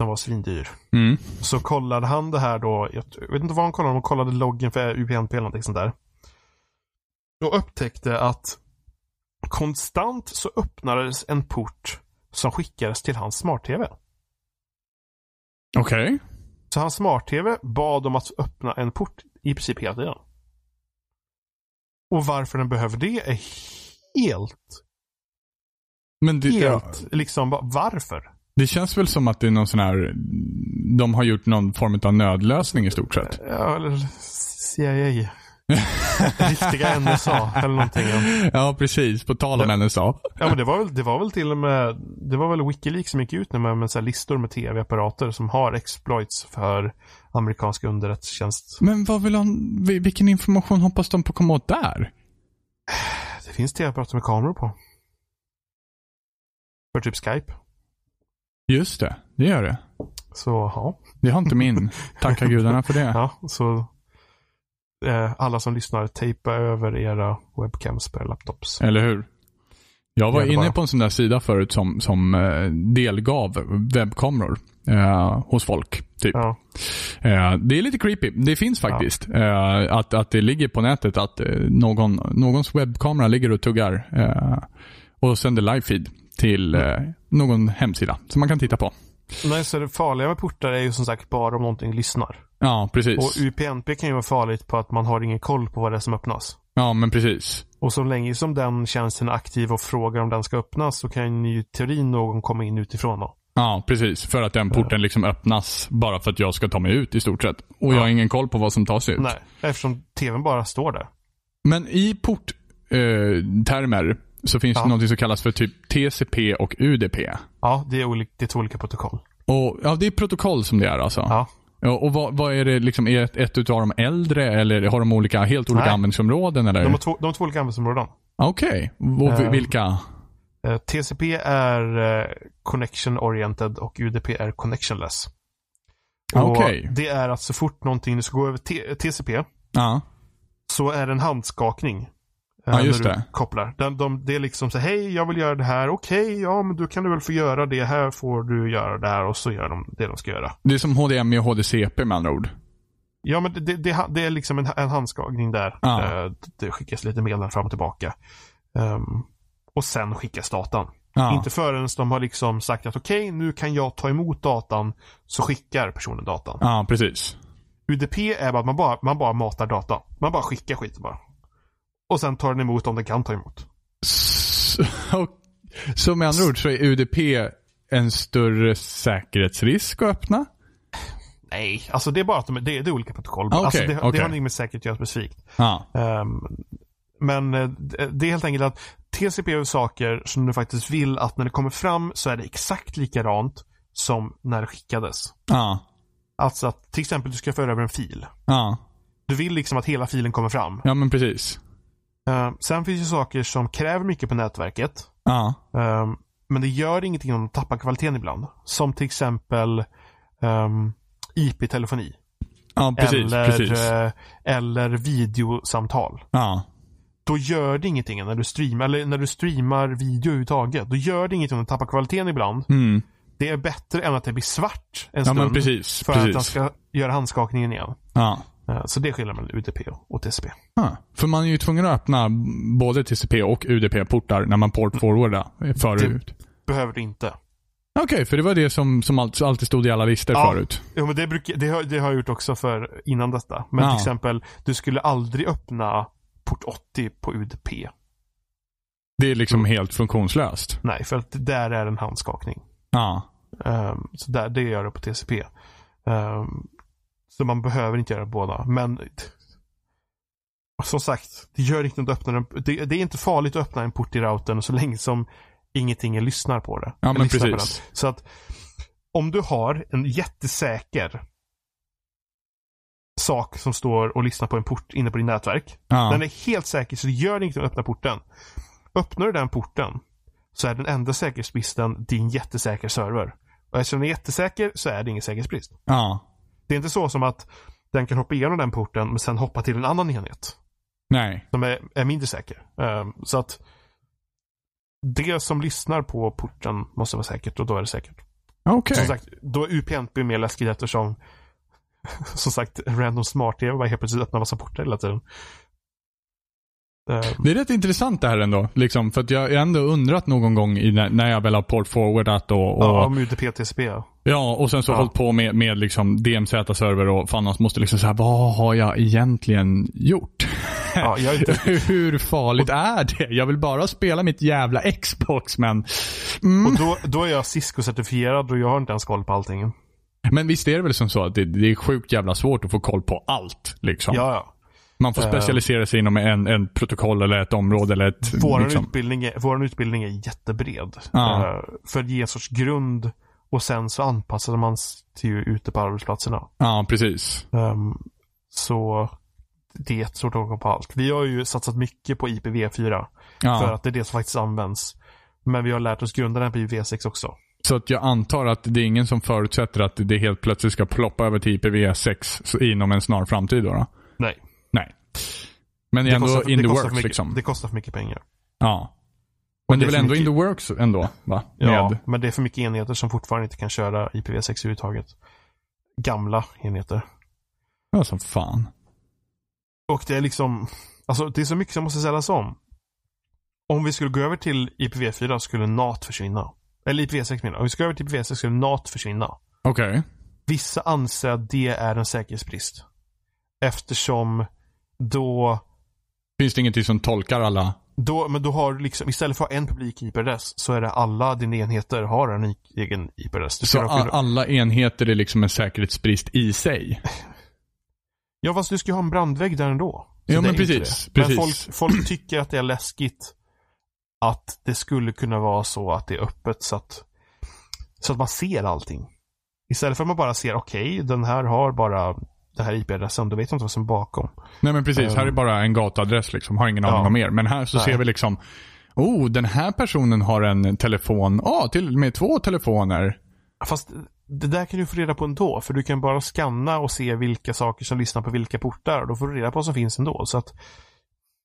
Speaker 2: Som var svindyr.
Speaker 1: Mm.
Speaker 2: Så kollade han det här då. Jag vet inte vad han kollade. Han kollade loggen för UPnP eller någonting sånt där. Och upptäckte att konstant så öppnades en port som skickades till hans smart-tv.
Speaker 1: Okej.
Speaker 2: Så hans smart-tv bad om att öppna en port i princip hela tiden. Och varför den behöver det är helt,
Speaker 1: Men det, ja,
Speaker 2: helt, liksom bara, varför?
Speaker 1: det känns väl som att det är någon sån här... De har gjort någon form av nödlösning i stort sett.
Speaker 2: Ja, eller CIA. Riktiga NSA eller någonting. Ja.
Speaker 1: Precis. På tal om NSA.
Speaker 2: Ja men det var väl, det var väl till och med, det var väl Wikileaks som gick ut med, med så listor med tv-apparater som har exploits för amerikanska underrättelsetjänst.
Speaker 1: Men vad vill han... vil- Vilken information hoppas de på komma åt där?
Speaker 2: Det finns tv-apparater med kameror på. För typ Skype.
Speaker 1: Just det, det gör det.
Speaker 2: Så ja.
Speaker 1: Det har inte min. Tacka gudarna för det.
Speaker 2: Ja, så eh, alla som lyssnar, tejpa över era webcams på era laptops.
Speaker 1: Eller hur? Jag var inne på en sån där sida förut som, som eh, delgav webbkameror eh, hos folk. Typ.
Speaker 2: Ja.
Speaker 1: Eh, det är lite creepy. Det finns faktiskt. Eh, att, att det ligger på nätet att eh, någon, någons webbkamera ligger och tuggar och sänder live-feed till eh, någon hemsida som man kan titta på.
Speaker 2: Nej, så det farliga med portar är ju som sagt bara om någonting lyssnar.
Speaker 1: Ja, precis.
Speaker 2: Och UPnP kan ju vara farligt på att man har ingen koll på vad det är som öppnas.
Speaker 1: Ja, men precis.
Speaker 2: Och så länge som den tjänsten är aktiv och frågar om den ska öppnas så kan ju i teorin någon komma in utifrån då.
Speaker 1: Ja, precis. För att den porten liksom öppnas bara för att jag ska ta mig ut i stort sett. Och jag
Speaker 2: Ja.
Speaker 1: har ingen koll på vad som tas ut.
Speaker 2: Nej, eftersom tvn bara står där.
Speaker 1: Men i porttermer eh, så finns
Speaker 2: Ja.
Speaker 1: det något som kallas för typ TCP och UDP.
Speaker 2: Ja, det är, olika, det är två olika protokoll.
Speaker 1: Och, ja, det är protokoll som det är alltså.
Speaker 2: Ja.
Speaker 1: Ja, och vad, vad är det liksom, är ett, ett utav dem äldre eller har de olika, helt olika
Speaker 2: Nej.
Speaker 1: användningsområden eller?
Speaker 2: De har två, de har två olika användningsområden.
Speaker 1: Okej. Och vi-
Speaker 2: Eh.
Speaker 1: vilka?
Speaker 2: Eh, TCP är eh, connection oriented och UDP är connectionless. Och
Speaker 1: Okej.
Speaker 2: Det är att så fort någonting du ska gå över TCP så är det en handskakning.
Speaker 1: Ja, just
Speaker 2: när du
Speaker 1: det.
Speaker 2: kopplar. Den, de, det är liksom så hej jag vill göra det här. Okej, ja men då kan du väl få göra det. Här får du göra det här och så gör de det de ska göra.
Speaker 1: Det är som HDMI och HDCP med andra ord.
Speaker 2: Ja men det, det, det, är liksom en, en handskakning där.
Speaker 1: Ja.
Speaker 2: Eh, Det skickas lite meddelanden fram och tillbaka. Ehm, och sen skickas datan.
Speaker 1: Ja.
Speaker 2: Inte förrän de har liksom sagt att okej, nu kan jag ta emot datan. Så skickar personen datan.
Speaker 1: Ja, precis.
Speaker 2: UDP är bara att man bara, man bara matar data. Man bara skickar skit bara. Och sen tar den emot om den kan ta emot.
Speaker 1: Så, och- så med andra ord så är UDP en större säkerhetsrisk att öppna?
Speaker 2: Nej, alltså det är bara att de, det, det är olika protokoll.
Speaker 1: Okej,
Speaker 2: alltså det, det
Speaker 1: okej.
Speaker 2: har inget med säkerhet att göra specifikt.
Speaker 1: Ja.
Speaker 2: Ehm, men eh, det är helt enkelt att TCP är saker som du faktiskt vill att när det kommer fram så är det exakt likadant som när det skickades.
Speaker 1: Ja.
Speaker 2: Alltså att till exempel du ska föra över en fil.
Speaker 1: Ja.
Speaker 2: Du vill liksom att hela filen kommer fram.
Speaker 1: Ja, men precis.
Speaker 2: Ehm, sen finns det saker som kräver mycket på nätverket.
Speaker 1: Ja.
Speaker 2: Ehm, men det gör ingenting om de tappar kvaliteten ibland. Som till exempel um, IP-telefoni.
Speaker 1: Ja, precis.
Speaker 2: eller,
Speaker 1: precis.
Speaker 2: eh, eller videosamtal.
Speaker 1: Ja.
Speaker 2: Då gör det ingenting när du streamar, eller när du streamar video överhuvudtaget. Då gör det ingenting om du tappar kvaliteten ibland.
Speaker 1: Mm.
Speaker 2: Det är bättre än att det blir svart en
Speaker 1: Ja,
Speaker 2: stund.
Speaker 1: men precis.
Speaker 2: För att den ska göra handskakningen igen.
Speaker 1: Ja.
Speaker 2: Eh, Så det är skillnaden mellan UDP och TCP.
Speaker 1: Ja. För man är ju tvungen att öppna både TCP och UDP-portar när man port forwardar förut.
Speaker 2: Behöver du inte.
Speaker 1: Okej, för det var det som, som alltid, stod i alla listor
Speaker 2: Ja.
Speaker 1: förut.
Speaker 2: Jo, men det, brukar, det, har, det har jag gjort också för innan detta. Men
Speaker 1: Ja.
Speaker 2: till exempel, du skulle aldrig öppna port 80 på UDP.
Speaker 1: Det är liksom
Speaker 2: Mm.
Speaker 1: helt funktionslöst.
Speaker 2: Nej, för att där är en handskakning.
Speaker 1: Ja.
Speaker 2: Ehm, så där, det gör det på TCP. Ehm, så man behöver inte göra båda. Men som sagt, det gör inte att öppna den. Det, det är inte farligt att öppna en port i routern så länge som ingenting lyssnar på det.
Speaker 1: Ja, men precis.
Speaker 2: Så att om du har en jättesäker sak som står och lyssnar på en port inne på din nätverk.
Speaker 1: Ja.
Speaker 2: Den är helt säker så det gör inget att öppna porten. Öppnar du den porten så är den enda säkerhetsbristen din jättesäker server. Och eftersom den är jättesäker så är det ingen säkerhetsbrist.
Speaker 1: ja.
Speaker 2: Det är inte så som att den kan hoppa igenom den porten men sen hoppa till en annan enhet.
Speaker 1: Nej.
Speaker 2: Som är, är mindre säker. Ehm, så att det som lyssnar på porten måste vara säkert och då är det säkert.
Speaker 1: Okej.
Speaker 2: Som sagt, då är UPnP mer läskigt eftersom som sagt, random smart-tv bara helt plötsligt öppnar massa portar hela tiden. Ehm,
Speaker 1: Det är rätt intressant det här ändå. Liksom, för jag har ändå undrat någon gång i, när, jag väl har port forwardat och, och
Speaker 2: ja, om UDP TCP. ja.
Speaker 1: Och sen så
Speaker 2: Ja.
Speaker 1: hållit på med, med liksom DMZ-server och fan hans måste liksom säga vad har jag egentligen gjort?
Speaker 2: Ja, jag inte,
Speaker 1: Hur farligt är det? Jag vill bara spela mitt jävla Xbox men... Mm.
Speaker 2: och då, då är jag Cisco-certifierad och jag har inte ens koll på allting.
Speaker 1: Men visst är det väl som så att det, det är sjukt jävla svårt att få koll på allt. Liksom.
Speaker 2: Ja, ja.
Speaker 1: Man får
Speaker 2: Eh.
Speaker 1: specialisera sig inom en, en protokoll eller ett område eller ett...
Speaker 2: Vår,
Speaker 1: liksom.
Speaker 2: utbildning är, vår utbildning är jättebred.
Speaker 1: Ja.
Speaker 2: Eh, för att ge en sorts grund och sen så anpassar man sig till ute på arbetsplatserna.
Speaker 1: Ja, precis.
Speaker 2: Ehm, så det är jättesvårt att gå på allt. Vi har ju satsat mycket på IPv4 för
Speaker 1: Ja.
Speaker 2: att det är det som faktiskt används. Men vi har lärt oss grunderna på IPv6 också.
Speaker 1: Så att jag antar att det är ingen som förutsätter att det helt plötsligt ska ploppa över till IPv6 så- inom en snar framtid då? då?
Speaker 2: Nej.
Speaker 1: Men det är ändå
Speaker 2: kostar-
Speaker 1: in the works
Speaker 2: mycket,
Speaker 1: liksom.
Speaker 2: Det kostar för mycket pengar.
Speaker 1: Ja. Men det är
Speaker 2: det
Speaker 1: väl
Speaker 2: är för
Speaker 1: ändå in
Speaker 2: mycket-
Speaker 1: the works ändå? Va?
Speaker 2: Ja,
Speaker 1: Med.
Speaker 2: men det är för mycket enheter som fortfarande inte kan köra IPv6 överhuvudtaget. Gamla enheter.
Speaker 1: Ja, som fan.
Speaker 2: Och det är liksom, alltså det är så mycket som måste ställas om. Om vi skulle gå över till IPv4 skulle NAT försvinna. Eller IPv6 menar. Om vi ska över till IPv6 skulle NAT försvinna.
Speaker 1: Okej.
Speaker 2: Vissa anser att det är en säkerhetsbrist. Eftersom då,
Speaker 1: Finns det ingenting som tolkar alla?
Speaker 2: då, men då har du liksom, istället för att ha en publik IP-adress så är det alla dina enheter har en egen IP-adress.
Speaker 1: Så
Speaker 2: ska
Speaker 1: a-
Speaker 2: kunna-
Speaker 1: alla enheter är liksom en säkerhetsbrist i sig?
Speaker 2: Ja, fast du ska ju ha en brandvägg där ändå. Så
Speaker 1: Ja, men precis, precis.
Speaker 2: Men folk, folk tycker att det är läskigt att det skulle kunna vara så att det är öppet så att, så att man ser allting. Istället för att man bara ser, okej, den här har bara den här IP-adressen, då vet jag inte vad som är bakom.
Speaker 1: Nej men precis, här är
Speaker 2: Ehm.
Speaker 1: bara en gatuadress liksom. Har ingen aning
Speaker 2: Ja.
Speaker 1: om mer. Men här så
Speaker 2: Nej.
Speaker 1: ser vi liksom, oh den här personen har en telefon, ja ah, till och med två telefoner.
Speaker 2: Fast det där kan du få reda på ändå, för du kan bara scanna och se vilka saker som lyssnar på vilka portar. Då får du reda på vad som finns ändå. Så att,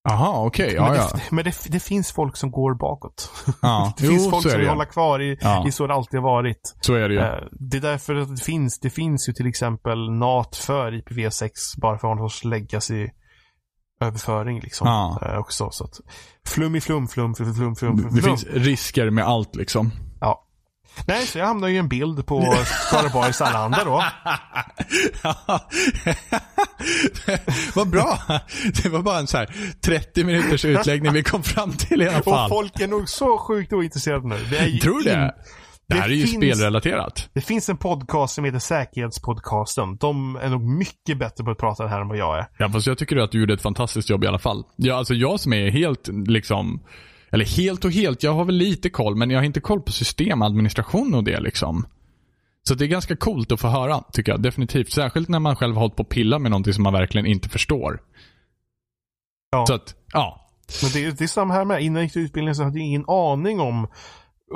Speaker 1: Jaha, okej,
Speaker 2: men
Speaker 1: ja
Speaker 2: det,
Speaker 1: ja.
Speaker 2: men det, det finns folk som går bakåt.
Speaker 1: ja.
Speaker 2: Det finns
Speaker 1: Jo,
Speaker 2: folk som
Speaker 1: det
Speaker 2: vill hålla kvar i,
Speaker 1: Ja.
Speaker 2: i så det alltid har varit.
Speaker 1: Så är det ju.
Speaker 2: Eh, Det är därför att det finns, det finns ju till exempel NAT för IPv6 bara för att ha någon sorts legacy överföring liksom.
Speaker 1: Ja.
Speaker 2: eh, också. Så att, flum i flum, flum, flum, flum, flum, flum.
Speaker 1: Det
Speaker 2: flum.
Speaker 1: finns risker med allt liksom.
Speaker 2: Nej, så jag hamnar ju i en bild på Skaraborgs Allehanda då.
Speaker 1: Vad bra. Det var bara en så här 30 minuters utläggning vi kom fram till i alla
Speaker 2: Och
Speaker 1: fall.
Speaker 2: folk är nog så sjukt ointresserade nu. Det är ju
Speaker 1: Tror du det?
Speaker 2: in-
Speaker 1: Det
Speaker 2: Det
Speaker 1: här är ju
Speaker 2: finns-
Speaker 1: spelrelaterat.
Speaker 2: Det finns en podcast som heter Säkerhetspodcasten. De är nog mycket bättre på att prata här än vad jag är.
Speaker 1: Ja, fast jag tycker att du gjorde ett fantastiskt jobb i alla fall. Ja, alltså jag som är helt liksom, eller helt och helt, jag har väl lite koll, men jag har inte koll på systemadministration och det liksom. Så det är ganska coolt att få höra, tycker jag. Definitivt. Särskilt när man själv har hållit på att pilla med någonting som man verkligen inte förstår.
Speaker 2: Ja.
Speaker 1: Så att, ja.
Speaker 2: Men det, det är samma här med. Innan jag gick utbildningen så hade jag ingen aning om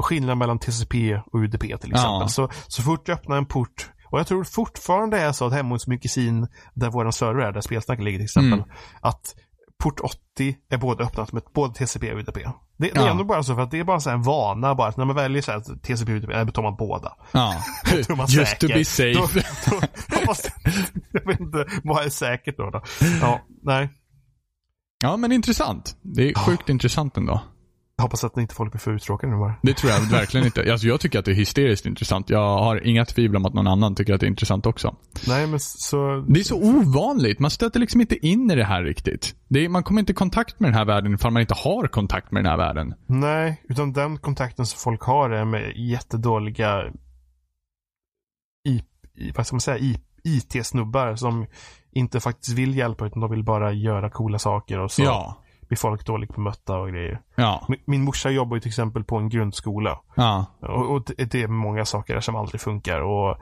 Speaker 2: skillnaden mellan TCP och UDP till exempel.
Speaker 1: Ja.
Speaker 2: Så, så fort jag öppnar en port och jag tror fortfarande är så att hemma hos Mykesin, där vår server är, där spelsnacket ligger till exempel,
Speaker 1: Mm.
Speaker 2: att port 80 är både öppnat med både TCP och UDP. Det, det
Speaker 1: Ja.
Speaker 2: är ändå bara så för att det är bara så en vana bara att när man väljer så här TCP och UDP, då tar man båda.
Speaker 1: ja.
Speaker 2: Man
Speaker 1: Just to
Speaker 2: säker.
Speaker 1: be safe.
Speaker 2: Då, då, måste, jag vet inte, vad är säkert då? då? Ja, nej.
Speaker 1: Ja, men intressant. Det är sjukt intressant ändå.
Speaker 2: Jag hoppas att inte folk blir för uttråkade nu bara.
Speaker 1: Det tror jag verkligen inte. Alltså jag tycker att det är hysteriskt intressant. Jag har inga tvivel om att någon annan tycker att det är intressant också.
Speaker 2: Nej, men så...
Speaker 1: Det är så ovanligt. Man stöter liksom inte in i det här riktigt. Det är, man kommer inte i kontakt med den här världen ifall man inte har kontakt med den här världen.
Speaker 2: Nej, utan den kontakten som folk har är med jättedåliga I, i, vad ska man säga, I, IT-snubbar som inte faktiskt vill hjälpa utan de vill bara göra coola saker och så
Speaker 1: Ja.
Speaker 2: Blir folk dåligt bemötta och grejer.
Speaker 1: Ja.
Speaker 2: Min, min morsa jobbar ju till exempel på en grundskola
Speaker 1: Ja.
Speaker 2: och, och det, är många saker där som aldrig funkar och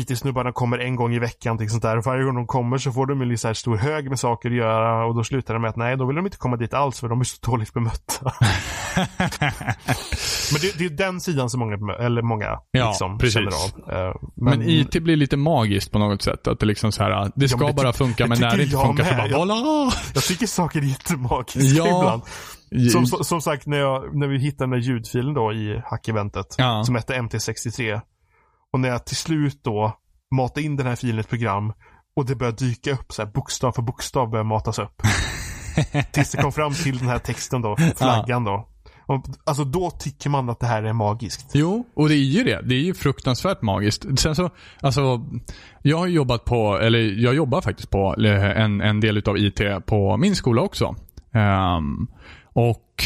Speaker 2: IT-snubbarna kommer en gång i veckan till sånt där och varje gång de kommer så får de en så här stor hög med saker att göra och då slutar det med att nej, då vill de inte komma dit alls för de är så dåligt bemötta. Men det, det är den sidan som många, eller många
Speaker 1: Ja,
Speaker 2: liksom
Speaker 1: precis.
Speaker 2: känner av. Eh,
Speaker 1: Men, IT blir lite magiskt på något sätt. Att det liksom så här, det ska
Speaker 2: men det
Speaker 1: bara funka men när det inte
Speaker 2: jag
Speaker 1: funkar så
Speaker 2: med.
Speaker 1: bara voila!
Speaker 2: Jag tycker saker är jättemagiska
Speaker 1: Ja.
Speaker 2: ibland. Som, som, som sagt, när, jag, när vi hittade den där ljudfilen då i hackeventet
Speaker 1: Ja.
Speaker 2: som hette MT63. Och när jag till slut då matade in den här filen i ett program och det började dyka upp så här bokstav för bokstav började matas upp. Tills det kom fram till den här texten då, flaggan då. Alltså då tycker man att det här är magiskt.
Speaker 1: Jo, och det är ju det. Det är ju fruktansvärt magiskt. Sen så, alltså, jag har jobbat på, eller jag jobbar faktiskt på eh, en, en del utav IT på min skola också. Ehm, och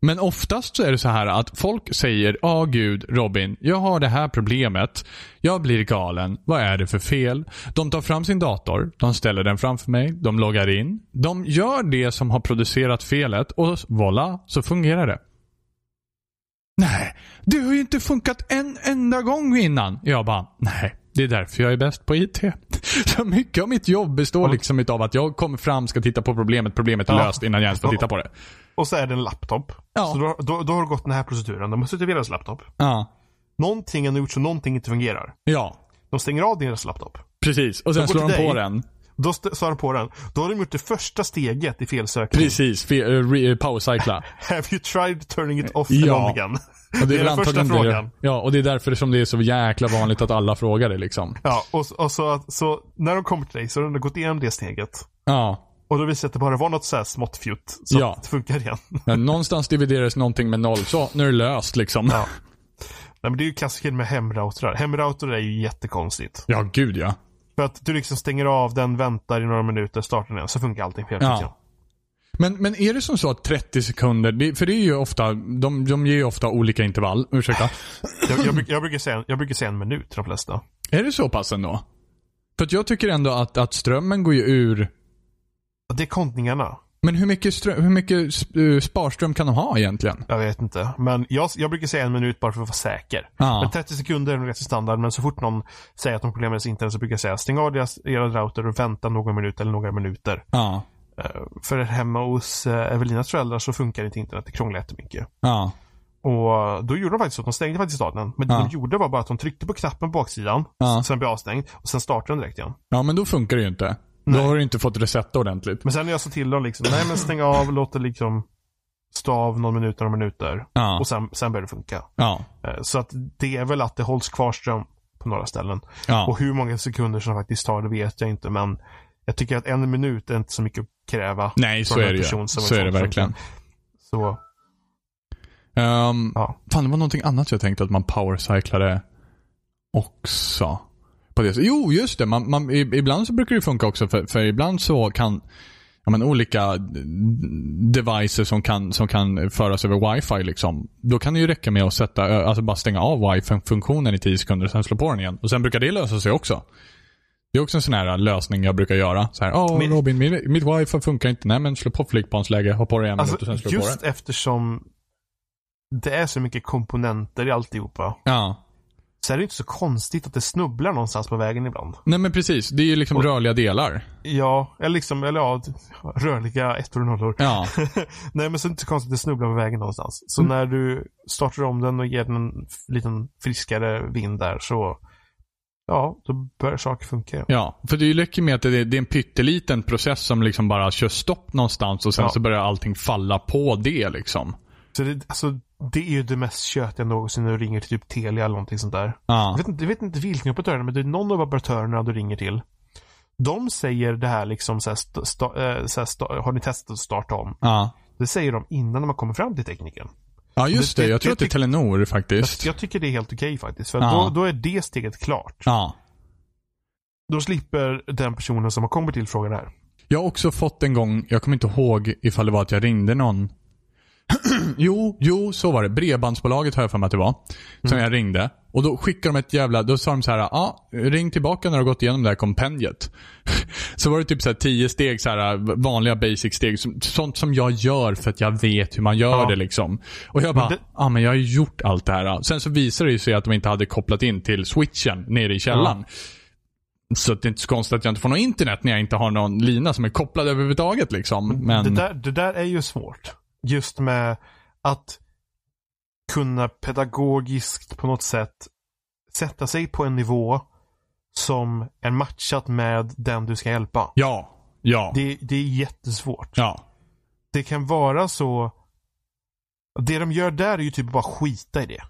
Speaker 1: men oftast så är det så här att folk säger Ja gud Robin, jag har det här problemet. Jag blir galen. Vad är det för fel? De tar fram sin dator, de ställer den framför mig, de loggar in. De gör det som har producerat felet och voilà, så fungerar det. Nej, det har ju inte funkat en enda gång innan. Jag bara, nej. Det är därför jag är bäst på IT. Så mycket av mitt jobb består liksom av att jag kommer fram, ska titta på problemet, problemet är
Speaker 2: Ja.
Speaker 1: löst innan jag ens får titta på det.
Speaker 2: Och så är det en laptop.
Speaker 1: Ja.
Speaker 2: Så då, då, då har det gått den här proceduren. De har suttit vid deras laptop.
Speaker 1: Ja.
Speaker 2: Någonting har gjort så någonting inte fungerar.
Speaker 1: Ja,
Speaker 2: De stänger av deras laptop.
Speaker 1: precis. Och sen slår de på
Speaker 2: dig.
Speaker 1: den.
Speaker 2: Då sa de på den. Då har de gjort det första steget i felsökningen.
Speaker 1: Precis. Uh, re- powercycla.
Speaker 2: Have you tried turning it off
Speaker 1: Ja.
Speaker 2: and on again?
Speaker 1: Och
Speaker 2: Det är
Speaker 1: väl
Speaker 2: den första
Speaker 1: antagligen det-
Speaker 2: frågan.
Speaker 1: Ja, och det är därför som det är så jäkla vanligt att alla frågar det liksom.
Speaker 2: Ja, och, och så, så när de kommer till dig så har de gått igenom det steget.
Speaker 1: Ja.
Speaker 2: Och då visar det att det bara var något så här smått fjutt. Så
Speaker 1: Ja.
Speaker 2: att det funkar igen.
Speaker 1: Men någonstans divideras någonting med noll. Så, nu är det löst liksom.
Speaker 2: Ja. Nej, men det är ju klassiken med hemroutrar. Hemroutrar är ju jättekonstigt.
Speaker 1: Ja, gud ja.
Speaker 2: För att du liksom stänger av den, väntar i några minuter, startar den, så funkar allting fel.
Speaker 1: Ja. Men, men är det som så att 30 sekunder, det, för det är ju ofta, de, de ger ju ofta olika intervall. Ursäkta.
Speaker 2: Jag, jag, brukar, jag, brukar säga, jag brukar säga en minut de flesta.
Speaker 1: Är det så pass ändå? För att jag tycker ändå att, att strömmen går ju ur.
Speaker 2: Det är kontningarna.
Speaker 1: Men hur mycket, ström, hur mycket eh, sparström kan de ha egentligen?
Speaker 2: Jag vet inte. Men jag, jag brukar säga en minut bara för att vara säker.
Speaker 1: Ja.
Speaker 2: Men 30 sekunder är nog rätt så standard. Men så fort någon säger att de har problem med deras internet så brukar jag säga stäng av deras, era router och vänta någon minut eller några minuter.
Speaker 1: Ja.
Speaker 2: Eh, För hemma hos eh, Evelinas föräldrar så funkar inte internet. Det krånglar jättemycket.
Speaker 1: Ja.
Speaker 2: Och då gjorde de faktiskt så att de stängde faktiskt staden. Men
Speaker 1: Ja.
Speaker 2: det de gjorde var bara att de tryckte på knappen på baksidan.
Speaker 1: Ja.
Speaker 2: Sen blev avstängd. Och sen startade den direkt igen.
Speaker 1: Ja, men då funkar det ju inte. Då
Speaker 2: Nej.
Speaker 1: har du inte fått resetta ordentligt.
Speaker 2: Men sen när jag sa till dem liksom, nej men stäng av, låt det liksom stå av någon minut, några minuter.
Speaker 1: Ja.
Speaker 2: Och sen, sen börjar det funka.
Speaker 1: Ja.
Speaker 2: Eh, Så att det är väl att det hålls kvar ström på några ställen.
Speaker 1: Ja.
Speaker 2: Och hur många sekunder som faktiskt tar det vet jag inte. Men jag tycker att en minut är inte så mycket att kräva.
Speaker 1: Nej, så är det
Speaker 2: person som
Speaker 1: Så är det verkligen.
Speaker 2: Så,
Speaker 1: Um,
Speaker 2: ja.
Speaker 1: Fan, det var någonting annat jag tänkte att man powercyclade också. På det. sättet. Jo, just det. Man, man, ibland så brukar det funka också för, för ibland så kan ja, men, olika devices som kan, som kan föras över wifi. Liksom. Då kan det ju räcka med att sätta, alltså bara stänga av wifi-funktionen i 10 sekunder och sen slå på den igen. Och Sen brukar det lösa sig också. Det är också en sån här lösning jag brukar göra. Så här, Åh
Speaker 2: Men-
Speaker 1: Robin, mitt, mitt wifi funkar inte. Nej men slå på flygplansläge, ha på det en minut och
Speaker 2: Alltså,
Speaker 1: sen slå på
Speaker 2: just
Speaker 1: det.
Speaker 2: eftersom det är så mycket komponenter i alltihopa.
Speaker 1: Ja.
Speaker 2: Så är det inte så konstigt att det snubblar någonstans på vägen ibland.
Speaker 1: Nej men precis, det är ju liksom
Speaker 2: Och-
Speaker 1: rörliga delar.
Speaker 2: Ja, eller liksom, eller ja, rörliga ettor och nollor.
Speaker 1: Ja.
Speaker 2: Nej men så är det inte så konstigt att det snubblar på vägen någonstans. Så
Speaker 1: Mm.
Speaker 2: när du startar om den och ger den en liten friskare vind där så Ja, då börjar saker funka.
Speaker 1: Ja, för det är ju räcker med att det är, det är en pytteliten process som liksom bara kör stopp någonstans och sen
Speaker 2: Ja.
Speaker 1: så börjar allting falla på det liksom.
Speaker 2: Så det, alltså, det är ju det mest tjötiga någonsin när du ringer till typ Telia eller någonting sånt där.
Speaker 1: Ja.
Speaker 2: Jag vet, inte, jag vet inte vilken operatör men det är någon av operatörerna du ringer till. De säger det här liksom så här, sta, eh, så här, sta, har ni testat att starta om?
Speaker 1: Ja.
Speaker 2: Det säger de innan de har kommit fram till tekniken.
Speaker 1: Ja, just det.
Speaker 2: Det-
Speaker 1: Jag tror
Speaker 2: det-
Speaker 1: att det är Telenor
Speaker 2: Jag,
Speaker 1: faktiskt.
Speaker 2: jag tycker det är helt okej faktiskt. För
Speaker 1: Ja.
Speaker 2: då, då är det steget klart.
Speaker 1: Ja.
Speaker 2: Då slipper den personen som har kommit till fråga det här.
Speaker 1: Jag har också fått en gång, jag kommer inte ihåg ifall det var att jag ringde någon. jo, jo, så var det. Bredbandsbolaget har jag för mig att det var. Som jag ringde. Och då skickade de ett jävla, då sa de så här, ja, ah, ring tillbaka när du har gått igenom det här kompendiet. så var det typ så här tio steg, så här vanliga basic steg. som- Sånt som jag gör för att jag vet hur man gör
Speaker 2: Ja.
Speaker 1: det liksom. Och jag bara, ja
Speaker 2: det-
Speaker 1: ah, men jag har ju gjort allt det här. Sen så visade det sig att de inte hade kopplat in till switchen nere i källaren. Så att det är inte så konstigt att jag inte får något internet när jag inte har någon lina som är kopplad överhuvudtaget liksom. Men,
Speaker 2: Det, där, det där är ju svårt. Just med att kunna pedagogiskt på något sätt sätta sig på en nivå som är matchat med den du ska hjälpa.
Speaker 1: ja, ja,
Speaker 2: Det, det är jättesvårt.
Speaker 1: ja.
Speaker 2: Det kan vara så... Det de gör där är ju typ bara skita i det.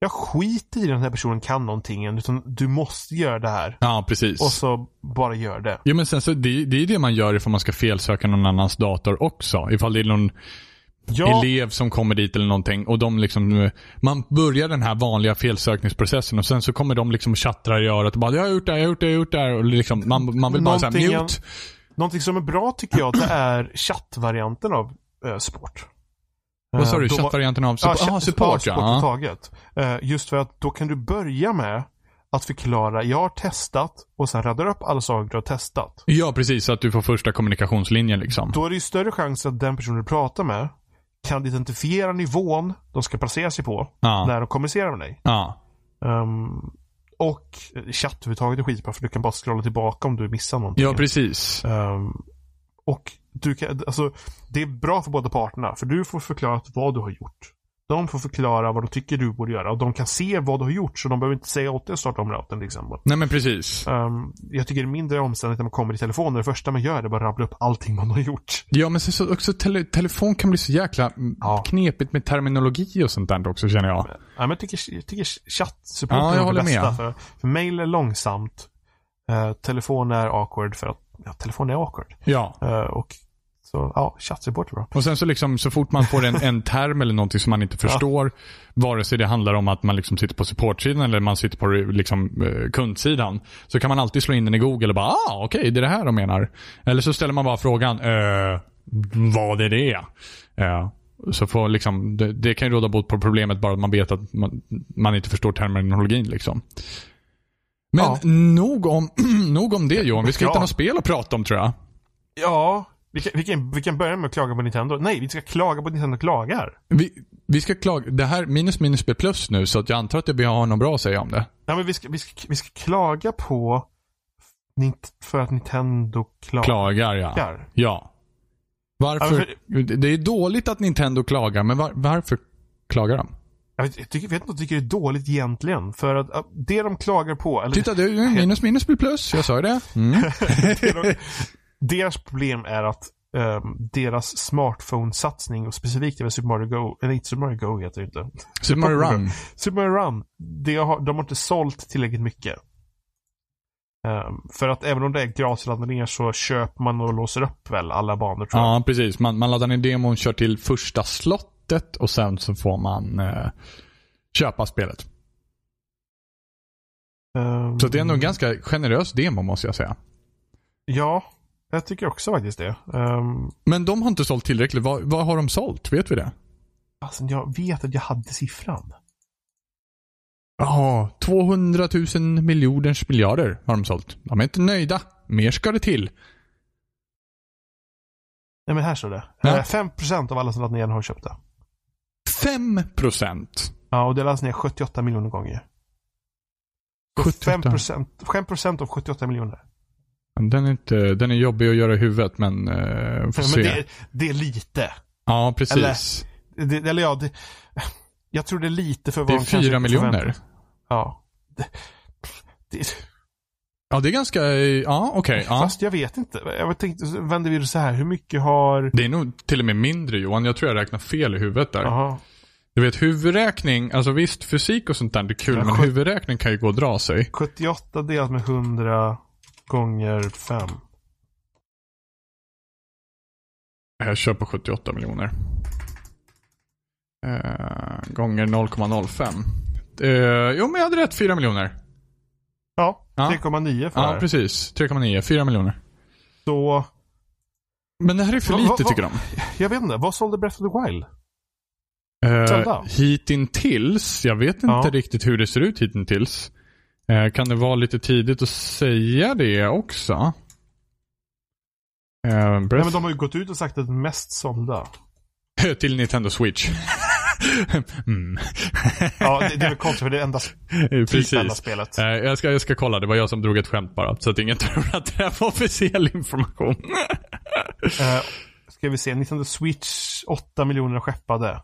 Speaker 2: Jag skiter i den här personen kan någonting, utan du måste göra det här.
Speaker 1: Ja, precis.
Speaker 2: Och så bara gör det.
Speaker 1: Jo men sen så, det, det är det man gör ifall man ska felsöka någon annans dator också. Ifall det är någon
Speaker 2: Ja,
Speaker 1: elev som kommer dit eller någonting och de liksom, man börjar den här vanliga felsökningsprocessen och sen så kommer de liksom och tjattrar i örat och bara jag har gjort det jag har gjort det, jag har gjort det här och liksom, man, man vill bara säga mute.
Speaker 2: någonting som är bra tycker jag, det är chattvarianten av eh, sport.
Speaker 1: Vad sa
Speaker 2: Eh,
Speaker 1: du? Chattvarianten av support? Ja, support
Speaker 2: ja. överhuvudtaget. Eh, just för att då kan du börja med att förklara, jag har testat och sen radar upp alla saker du har testat.
Speaker 1: Ja, precis. Så att du får första kommunikationslinjen liksom.
Speaker 2: Då är det ju större chans att den personen du pratar med kan identifiera nivån de ska placera sig på
Speaker 1: Ja.
Speaker 2: när de kommunicerar med dig.
Speaker 1: Ja.
Speaker 2: Um, och chatt överhuvudtaget är skitbra för du kan bara scrolla tillbaka om du missar någonting.
Speaker 1: Ja, precis.
Speaker 2: Ehm, och du kan, alltså, det är bra för båda parterna. För du får förklara vad du har gjort. De får förklara vad de tycker du borde göra. Och de kan se vad du har gjort. Så de behöver inte säga åt dig att starta om routern till exempel.
Speaker 1: Nej men precis.
Speaker 2: Ehm, jag tycker det är mindre omständigt när man kommer i telefonen. Det första man gör är bara att rabbla upp allting man har gjort.
Speaker 1: Ja, men så också tele telefon kan bli så jäkla
Speaker 2: Ja.
Speaker 1: knepigt med terminologi och sånt där också känner jag.
Speaker 2: Ja, men jag tycker, jag tycker chattsupport
Speaker 1: Ja,
Speaker 2: är det bästa.
Speaker 1: med.
Speaker 2: För, för mail är långsamt. Uh, telefon är awkward för att ja, telefon är awkward.
Speaker 1: Ja.
Speaker 2: Eh, och så, ja, chattsupport är bra.
Speaker 1: Och sen så liksom så fort man får en, en term eller någonting som man inte förstår, vare sig det handlar om att man liksom sitter på supportsidan eller man sitter på liksom, eh, kundsidan, så kan man alltid slå in den i Google och bara ah, okej, det är det här de menar. Eller så ställer man bara frågan, eh, vad är det? Eh, så får liksom, det, det kan ju råda bot på problemet bara att man vet att man, man inte förstår terminologin. Liksom. Men
Speaker 2: Ja.
Speaker 1: nog, om, nog om det Johan. Vi ska
Speaker 2: Ja.
Speaker 1: hitta något spel att prata om tror jag.
Speaker 2: Ja, vi kan, vi, kan, vi kan börja med att klaga på Nintendo. Nej, vi ska klaga på Nintendo klagar.
Speaker 1: Vi, vi ska klaga. Det här minus minus blir plus nu så att jag antar att vi har något bra att säga om det.
Speaker 2: Nej, men vi ska, vi ska, vi ska klaga på för att Nintendo klagar.
Speaker 1: Klagar ja. Ja. Varför?
Speaker 2: Ja,
Speaker 1: Det är dåligt att Nintendo klagar, men var, varför klagar de?
Speaker 2: Jag vet, jag, tycker, vet inte om jag tycker det är dåligt egentligen. För att det de klagar på, eller
Speaker 1: Titta, det är minus minus blir plus. Jag sa ju det. Mm.
Speaker 2: det de, deras problem är att ehm, deras smartphone-satsning och specifikt över Super Mario Go, eller inte Super Mario Go heter det inte.
Speaker 1: Super Mario Run.
Speaker 2: Super Mario Run, det har, de har inte sålt tillräckligt mycket. Ehm, för att även om det är gratisladdningar så köper man och låser upp väl alla banor tror jag.
Speaker 1: Ja, precis. Man, man laddar ner demon, kör till första slottet och sen så får man eh, köpa spelet.
Speaker 2: Ehm,
Speaker 1: Så det är ändå en ganska generös demo måste jag säga.
Speaker 2: Ja, jag tycker också faktiskt det. Um,
Speaker 1: Men de har inte sålt tillräckligt. Vad, vad har de sålt? Vet vi det?
Speaker 2: alltså, jag vet att jag hade siffran.
Speaker 1: Ja, 200 000 miljoners miljarder har de sålt. De är inte nöjda. Mer ska det till.
Speaker 2: Nej men här står det.
Speaker 1: Ja.
Speaker 2: Eh, 5% av alla som laddat ner den har köpt det.
Speaker 1: 5 procent.
Speaker 2: Ja, och det laddas ner 78 miljoner gånger. Så
Speaker 1: 78.
Speaker 2: 5%, 5% av 78 miljoner.
Speaker 1: Den är, inte, den är jobbig att göra i huvudet, men uh, får
Speaker 2: Men
Speaker 1: se.
Speaker 2: det, det är lite.
Speaker 1: ja, precis.
Speaker 2: Det, eller ja, det, jag tror det är lite för vad
Speaker 1: det är 4 miljoner.
Speaker 2: Ja. Det,
Speaker 1: Ja, det är ganska... Ja, okej. ja.
Speaker 2: Fast jag vet inte. Jag tänkte, vänder vi det så här. Hur mycket har...
Speaker 1: Det är nog till och med mindre Johan. Jag tror jag räknar fel i huvudet där.
Speaker 2: Jaha.
Speaker 1: Du vet huvudräkning, alltså visst fysik och sånt där det är kul,
Speaker 2: Ja,
Speaker 1: men huvudräkning kan ju gå och dra sig.
Speaker 2: 78 delat med 100 gånger 5.
Speaker 1: Jag kör på 78 miljoner. Eh, gånger 0,05. Eh, jo, men jag hade rätt. 4 miljoner.
Speaker 2: Ja,
Speaker 1: Ja.
Speaker 2: 3,9 för
Speaker 1: Ja,
Speaker 2: här.
Speaker 1: precis. 3,9. 4 miljoner.
Speaker 2: Så,
Speaker 1: Men det här är för
Speaker 2: Va-
Speaker 1: lite
Speaker 2: va- va-
Speaker 1: tycker de.
Speaker 2: jag vet inte. Vad sålde Breath of the Wild?
Speaker 1: Eh,
Speaker 2: Zelda?
Speaker 1: hitintills, jag vet inte
Speaker 2: Ja.
Speaker 1: riktigt hur det ser ut hitintills. Eh, kan det vara lite tidigt att säga det också? Eh,
Speaker 2: Nej, men de har ju gått ut och sagt att den mest sålda.
Speaker 1: till Nintendo Switch. mm.
Speaker 2: Ja, det, det är väl konstigt för det är endast typ enda spelet.
Speaker 1: Eh, jag, ska, jag ska kolla, det var jag som drog ett skämt bara. Så att ingen tror att det här var officiell information.
Speaker 2: Eh, ska vi se, Nintendo Switch 8 miljoner skeppade.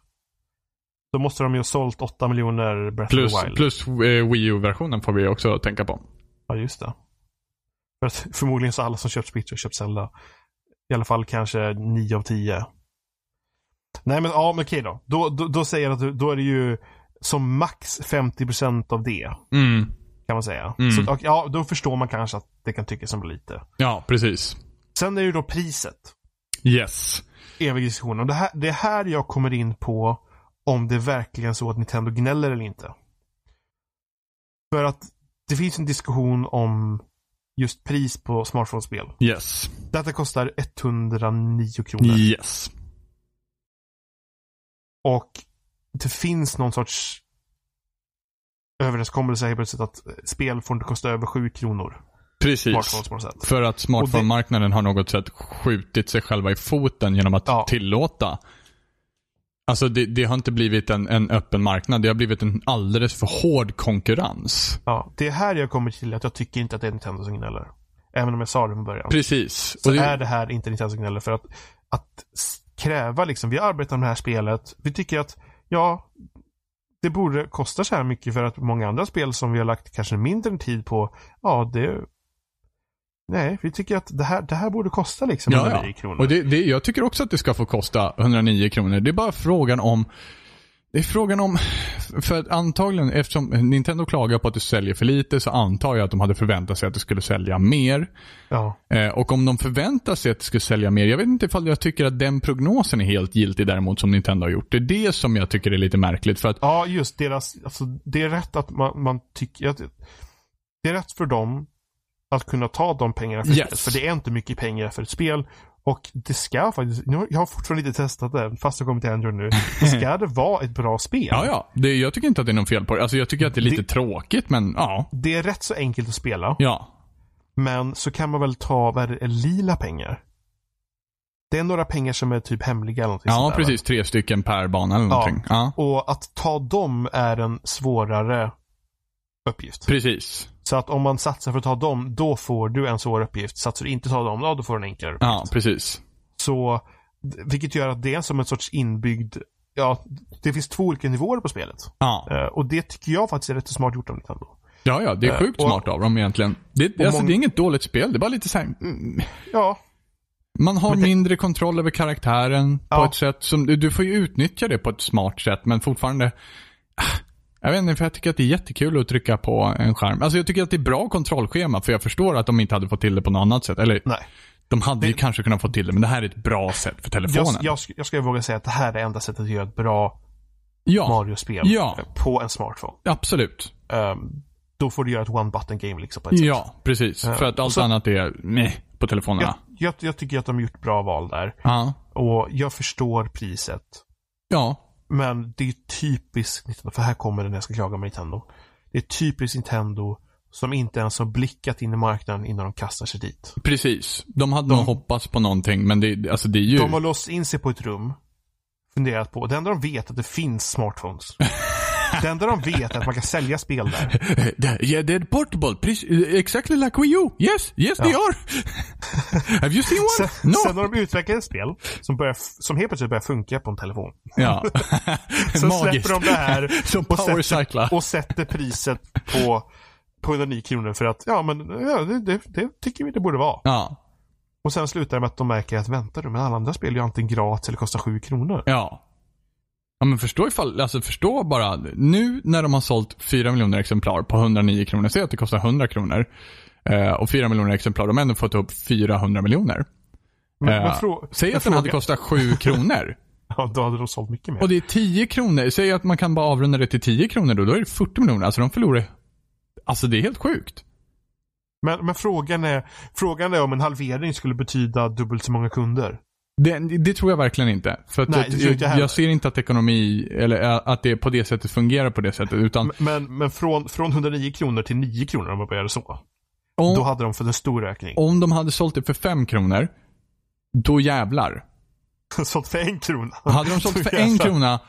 Speaker 2: Då måste de ju ha sålt 8 miljoner Breath
Speaker 1: plus
Speaker 2: of the Wild.
Speaker 1: plus eh, Wii U-versionen får vi också tänka på.
Speaker 2: Ja, just det. För att förmodligen så alla som köpt Switch har köpt Zelda. I alla fall kanske 9 av 10. Nej men ja, men okej då. Då, då, då säger jag att då är det ju som max 50% av det.
Speaker 1: Mm.
Speaker 2: Kan man säga.
Speaker 1: Mm.
Speaker 2: Så, ja, då förstår man kanske att det kan tyckas som lite.
Speaker 1: Ja, precis.
Speaker 2: Sen är det ju då priset.
Speaker 1: Yes.
Speaker 2: Evig diskussion. Och det, här, det är här jag kommer in på om det är verkligen så att Nintendo gnäller eller inte. För att det finns en diskussion om just pris på smartphone-spel.
Speaker 1: Yes.
Speaker 2: Detta kostar 109 kronor.
Speaker 1: Yes.
Speaker 2: Och det finns någon sorts överenskommelse helt plötsligt att spel får inte kosta över 7 kronor.
Speaker 1: Precis. För att smartphone-marknaden har något sätt skjutit sig själva i foten genom att
Speaker 2: Ja.
Speaker 1: tillåta. Alltså det, det har inte blivit en, en öppen marknad. Det har blivit en alldeles för hård konkurrens.
Speaker 2: Ja, det är här jag kommer till att jag tycker inte att det är Nintendo som gnäller. Även om jag sa det från början.
Speaker 1: Precis.
Speaker 2: Så
Speaker 1: det,
Speaker 2: är det här inte Nintendo som gnäller för att, att kräva liksom, vi arbetar med det här spelet. Vi tycker att, ja, det borde kosta så här mycket för att många andra spel som vi har lagt kanske mindre tid på, ja det Nej, vi tycker att det här, det här borde kosta liksom
Speaker 1: Ja,
Speaker 2: 109
Speaker 1: ja.
Speaker 2: kronor.
Speaker 1: Och det, det, jag tycker också att det ska få kosta 109 kronor. Det är bara frågan om det är frågan om, för antagligen eftersom Nintendo klagar på att det säljer för lite så antar jag att de hade förväntat sig att det skulle sälja mer.
Speaker 2: Ja,
Speaker 1: Eh, och om de förväntar sig att det skulle sälja mer, jag vet inte ifall jag tycker att den prognosen är helt giltig däremot som Nintendo har gjort. Det är det som jag tycker är lite märkligt för att,
Speaker 2: ja just deras, alltså det är rätt att man, man tycker att det är rätt för dem att kunna ta de pengarna för
Speaker 1: Yes.
Speaker 2: För det är inte mycket pengar för ett spel. Och det ska faktiskt, nu jag har fortfarande inte testat det, fast jag kommer till Android nu. Det ska det vara ett bra spel.
Speaker 1: ja ja, det, jag tycker inte att det är något fel på det. Alltså jag tycker att det är lite
Speaker 2: Det-
Speaker 1: tråkigt men ja.
Speaker 2: Det är rätt så enkelt att spela.
Speaker 1: Ja.
Speaker 2: Men så kan man väl ta, vad är det, lila pengar? Det är några pengar som är typ hemliga eller någonting
Speaker 1: Ja
Speaker 2: där,
Speaker 1: precis, tre stycken per bana eller
Speaker 2: Ja.
Speaker 1: någonting. Ja.
Speaker 2: va? Och att ta dem är en svårare uppgift.
Speaker 1: Precis.
Speaker 2: Så att om man satsar för att ta dem, då får du en svår uppgift. Satsar du inte ta dem, ja, då får du en enklare uppgift.
Speaker 1: Ja, precis.
Speaker 2: Så, vilket gör att det är som en sorts inbyggd, ja, det finns två olika nivåer på spelet.
Speaker 1: Ja.
Speaker 2: Eh, och det tycker jag faktiskt är rätt smart gjort av Nintendo.
Speaker 1: Ja, ja, det är
Speaker 2: Eh,
Speaker 1: sjukt
Speaker 2: och-
Speaker 1: smart av dem egentligen. Det,
Speaker 2: och
Speaker 1: alltså,
Speaker 2: mång-
Speaker 1: det är inget dåligt spel, det är bara lite så här, mm,
Speaker 2: Ja,
Speaker 1: Man har
Speaker 2: det-
Speaker 1: mindre kontroll över karaktären på
Speaker 2: Ja.
Speaker 1: ett sätt som, du, du får ju utnyttja det på ett smart sätt men fortfarande ah, jag vet inte, för jag tycker att det är jättekul att trycka på en skärm. Alltså jag tycker att det är bra kontrollschema, för jag förstår att de inte hade fått till det på något annat sätt. Eller,
Speaker 2: nej.
Speaker 1: de hade ju kanske kunnat få till det, men det här är ett bra sätt för telefonen.
Speaker 2: Jag, jag, jag ska våga säga att det här är enda sättet att göra ett bra
Speaker 1: ja,
Speaker 2: Mario-spel
Speaker 1: Ja.
Speaker 2: på en smartphone.
Speaker 1: absolut.
Speaker 2: Ehm, då får du göra ett one-button game liksom på ett sätt.
Speaker 1: Ja, precis.
Speaker 2: Ja,
Speaker 1: För att allt
Speaker 2: så-
Speaker 1: annat är meh på telefonerna.
Speaker 2: Ja, jag, jag tycker att de har gjort bra val där.
Speaker 1: Ja.
Speaker 2: Och jag förstår priset.
Speaker 1: Ja.
Speaker 2: Men det är typiskt Nintendo, för här kommer det när jag ska klaga med Nintendo. Det är typiskt Nintendo som inte ens har blickat in i marknaden innan de kastar sig dit.
Speaker 1: Precis. De hade nog hoppats på någonting, men det, alltså det är ju...
Speaker 2: De har låst in sig på ett rum. Funderat på. Det enda de vet är att det finns smartphones. det enda de vet är att man kan sälja spel där.
Speaker 1: Yeah, they're portable. Exactly like Wii U. Yes, yes they are. Have you seen one?
Speaker 2: Sen,
Speaker 1: no.
Speaker 2: sen har de utvecklat ett spel som, börjar, som helt plötsligt börjar funka på en telefon.
Speaker 1: Ja.
Speaker 2: Så
Speaker 1: Magiskt.
Speaker 2: släpper de det här
Speaker 1: Som
Speaker 2: och sätter, och sätter priset på, på 109 kronor för att, ja men ja, det, det, det tycker vi det borde vara.
Speaker 1: Ja.
Speaker 2: Och sen slutar det med att de märker att vänta du, men alla andra spel är ju antingen gratis eller kostar 7 kronor.
Speaker 1: Ja. Ja men förstå ifall, alltså förstå bara, nu när de har sålt 4 miljoner exemplar på 109 kronor, säg att det kostar 100 kronor. Eh, och 4 miljoner exemplar, de har ändå fått upp 400 miljoner.
Speaker 2: Men,
Speaker 1: Eh,
Speaker 2: frå,
Speaker 1: säg att den hade kostat 7 kronor.
Speaker 2: Ja, då hade de sålt mycket mer.
Speaker 1: Och det är 10 kronor. Säg att man kan bara avrunda det till 10 kronor då. Då är det 40 miljoner. Alltså de förlorar. Alltså det är helt sjukt.
Speaker 2: Men, men frågan, är, frågan är om en halvering skulle betyda dubbelt så många kunder.
Speaker 1: Det, det tror jag verkligen inte. För
Speaker 2: Nej,
Speaker 1: jag,
Speaker 2: jag
Speaker 1: jag, jag ser inte att ekonomi, eller att det på det sättet fungerar på det sättet. Utan
Speaker 2: Men, men från, från 109 kronor till 9 kronor om man började så.
Speaker 1: om,
Speaker 2: Då hade de fått en stor ökning.
Speaker 1: om de hade sålt det för 5 kronor, då jävlar.
Speaker 2: sålt för en krona.
Speaker 1: Hade de sålt för en krona,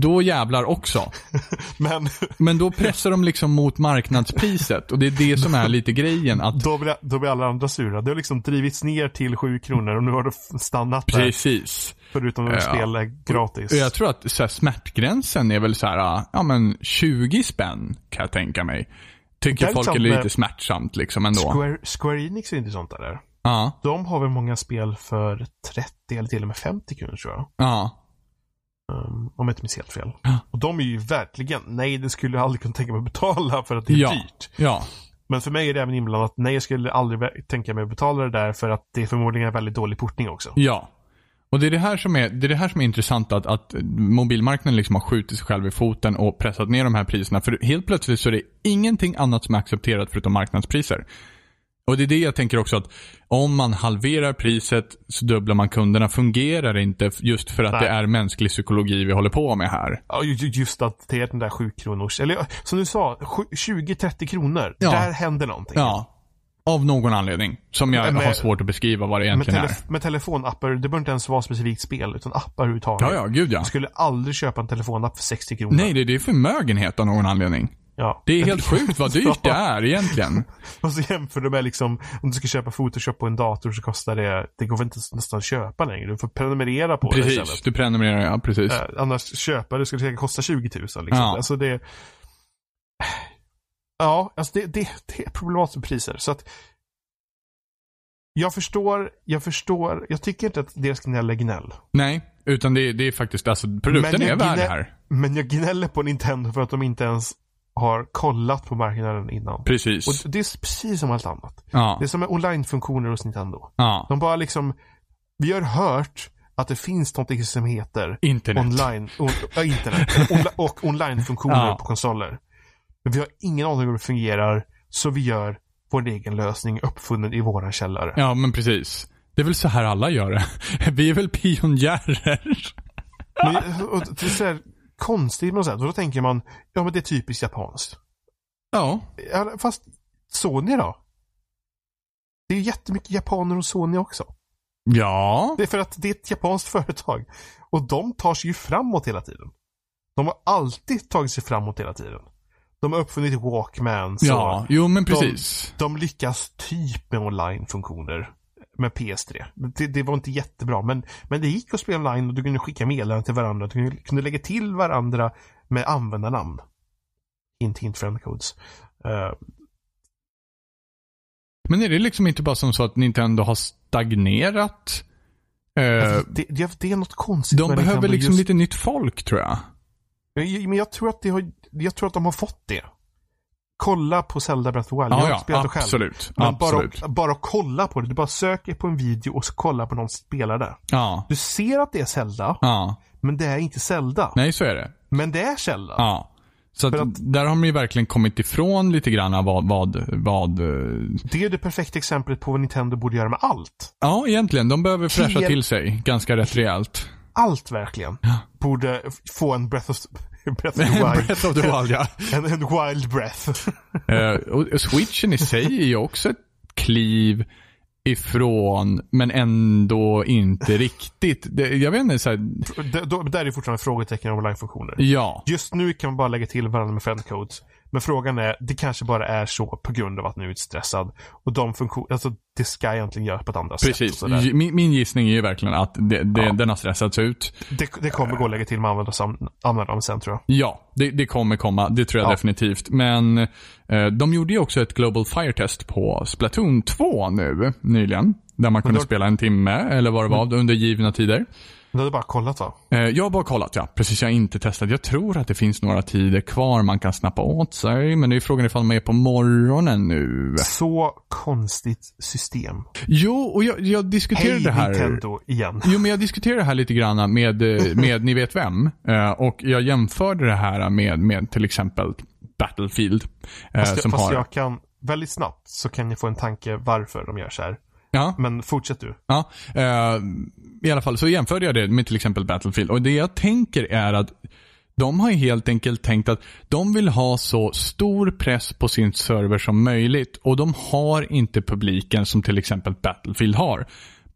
Speaker 1: då jävlar också.
Speaker 2: Men
Speaker 1: Men då pressar de liksom mot marknadspriset. Och det är det som är lite grejen. Att
Speaker 2: då blir, då blir alla andra sura. Det har liksom drivits ner till 7 kronor och nu har det stannat där.
Speaker 1: Precis.
Speaker 2: Förutom att
Speaker 1: Ja.
Speaker 2: spel är gratis.
Speaker 1: Jag tror att så här, smärtgränsen är väl så här, ja men 20 spänn kan jag tänka mig. Tycker
Speaker 2: är
Speaker 1: folk är
Speaker 2: sant
Speaker 1: lite
Speaker 2: med-
Speaker 1: smärtsamt liksom ändå.
Speaker 2: Square, Square Enix är intressant där.
Speaker 1: Ja,
Speaker 2: De har väl många spel för 30 eller till och med 50 kronor tror jag.
Speaker 1: ja,
Speaker 2: Um, om jag inte minns helt fel.
Speaker 1: Ja.
Speaker 2: Och de är ju verkligen, nej det skulle jag aldrig kunna tänka mig att betala för att det är
Speaker 1: Ja.
Speaker 2: dyrt.
Speaker 1: ja.
Speaker 2: Men för mig är det även inblandat, nej jag skulle aldrig tänka mig att betala det där för att det är förmodligen en väldigt dålig portning också.
Speaker 1: Ja. Och det är det här som är, det är, det här som är intressant att, att mobilmarknaden liksom har skjutit sig själv i foten och pressat ner de här priserna. För helt plötsligt så är det ingenting annat som är accepterat förutom marknadspriser. Och det är det jag tänker också att om man halverar priset så dubblar man kunderna. Fungerar det inte just för att
Speaker 2: Nej.
Speaker 1: det är mänsklig psykologi vi håller på med här.
Speaker 2: Ja, ju- ju- just att det är den där 7 kronors, eller som du sa, sju- 20-30 kronor.
Speaker 1: Ja.
Speaker 2: Där händer någonting.
Speaker 1: Ja. Av någon anledning. Som jag
Speaker 2: Men-
Speaker 1: har svårt att beskriva vad det
Speaker 2: Med,
Speaker 1: egentligen är.
Speaker 2: telef- med telefonappar, det behöver inte ens vara specifikt spel, utan appar överhuvudtaget.
Speaker 1: Ja, ja, gud ja.
Speaker 2: Jag skulle aldrig köpa en telefonapp för 60 kronor.
Speaker 1: Nej, det, det är förmögenhet av någon anledning.
Speaker 2: Ja.
Speaker 1: Det är helt sjukt vad dyrt det är egentligen.
Speaker 2: Och så jämför du med liksom, om du ska köpa Photoshop på en dator så kostar det, det går väl inte nästan att köpa längre. Du får prenumerera på det
Speaker 1: Precis, du prenumererar, ja precis.
Speaker 2: Eh, annars köpa det skulle säkert kosta 20 000 liksom.
Speaker 1: Ja.
Speaker 2: Alltså det... Ja, alltså det, det, det är problematiskt med priser. Så att jag förstår, jag förstår, jag tycker inte att deras gnäll är gnäll.
Speaker 1: Nej, utan det, det är faktiskt, alltså produkten är värd det här.
Speaker 2: Men jag gnäller på Nintendo för att de inte ens har kollat på marknaden innan.
Speaker 1: Precis.
Speaker 2: Och det är precis som allt annat.
Speaker 1: ja.
Speaker 2: Det är som med online-funktioner hos Nintendo.
Speaker 1: ja.
Speaker 2: De bara liksom, vi har hört att det finns något som heter
Speaker 1: Internet.
Speaker 2: online, on, ja, internet onla- och online-funktioner
Speaker 1: Ja.
Speaker 2: på konsoler. Men vi har ingen aning om hur det fungerar, så vi gör vår egen lösning uppfunnen i våran källare.
Speaker 1: Ja, men precis. Det är väl så här alla gör det. Vi är väl pionjärer.
Speaker 2: Men, och är så här konstigt på något sätt. Och då tänker man, ja men det är typiskt japanskt.
Speaker 1: Ja.
Speaker 2: Ja, fast Sony då? Det är ju jättemycket japaner hos Sony också.
Speaker 1: Ja.
Speaker 2: Det är för att det är ett japanskt företag. Och de tar sig ju framåt hela tiden. De har alltid tagit sig framåt hela tiden. De har uppfunnit Walkmans
Speaker 1: Ja,
Speaker 2: och
Speaker 1: jo men precis.
Speaker 2: de lyckas typ med online-funktioner. Med PS3. Det, det var inte jättebra men, men det gick att spela online och du kunde skicka meddelanden till varandra. Du kunde, lägga till varandra med användarnamn. Hint hint friendcodes. Uh,
Speaker 1: Men är det liksom inte bara som så att Nintendo har stagnerat? Eh,
Speaker 2: det, det, det är något konstigt
Speaker 1: de behöver liksom
Speaker 2: just-
Speaker 1: lite nytt folk tror jag.
Speaker 2: Men jag tror att det har, jag tror att de har fått det. Kolla på Zelda Breath of the Wild. jag
Speaker 1: Ja,
Speaker 2: har
Speaker 1: ja,
Speaker 2: inte spelat det själv.
Speaker 1: absolut.
Speaker 2: Men
Speaker 1: absolut.
Speaker 2: Bara, bara kolla på det. Du bara söker på en video och så kollar på någon som spelar det.
Speaker 1: Ja.
Speaker 2: Du ser att det är Zelda,
Speaker 1: Ja.
Speaker 2: men det är inte Zelda.
Speaker 1: Nej, så är det.
Speaker 2: Men det är Zelda.
Speaker 1: Ja. Så att,
Speaker 2: att-
Speaker 1: där har de ju verkligen kommit ifrån lite grann vad, vad, vad eh,
Speaker 2: Det är det perfekta exemplet på vad Nintendo borde göra med allt.
Speaker 1: Ja, egentligen. De behöver fräscha till sig ganska rätt rejält.
Speaker 2: Allt verkligen. Borde f- få en breath of, breath of the wild.
Speaker 1: Breath of the Wild, ja.
Speaker 2: En, en wild breath.
Speaker 1: Eh, och switchen i sig är ju också ett kliv ifrån, men ändå inte riktigt. Det, jag vet inte, så här,
Speaker 2: D- där är fortfarande frågetecken om online-funktioner.
Speaker 1: ja.
Speaker 2: Just nu kan man bara lägga till varandra med friendcodes. Men frågan är, det kanske bara är så på grund av att nu är stressad. Och de funktioner, alltså det ska egentligen göras på ett andra sätt. och
Speaker 1: Precis. Min, min gissning är ju verkligen att det, det,
Speaker 2: Ja.
Speaker 1: den har stressats ut.
Speaker 2: Det, det kommer gå att lägga till med användarsam- användaren sen tror jag.
Speaker 1: Ja, det, det kommer komma. Det tror jag
Speaker 2: Ja.
Speaker 1: definitivt. Men eh, de gjorde ju också ett Global Fire Test på Splatoon 2 nu, nyligen. Där man kunde
Speaker 2: då-
Speaker 1: spela en timme, eller vad det var, under givna tider.
Speaker 2: Du hade bara kollat va?
Speaker 1: Eh, jag har bara kollat, ja. Precis, jag har inte testat. Jag tror att det finns några tider kvar man kan snappa åt sig. Men det är frågan ifall de är på morgonen nu.
Speaker 2: Så konstigt system.
Speaker 1: Jo, och jag, jag diskuterade
Speaker 2: Hej
Speaker 1: det här.
Speaker 2: Nintendo igen.
Speaker 1: Jo, men jag diskuterade det här lite grann med, eh, med ni vet vem. Eh, Och jag jämförde det här med, med till exempel Battlefield.
Speaker 2: Fast,
Speaker 1: som
Speaker 2: fast
Speaker 1: har...
Speaker 2: jag kan, väldigt snabbt så kan ni få en tanke varför de gör så här.
Speaker 1: Ja,
Speaker 2: Men fortsätt du.
Speaker 1: ja. eh, I alla fall så jämförde jag det med till exempel Battlefield. Och det jag tänker är att de har helt enkelt tänkt att de vill ha så stor press på sin server som möjligt. Och de har inte publiken som till exempel Battlefield har.
Speaker 2: har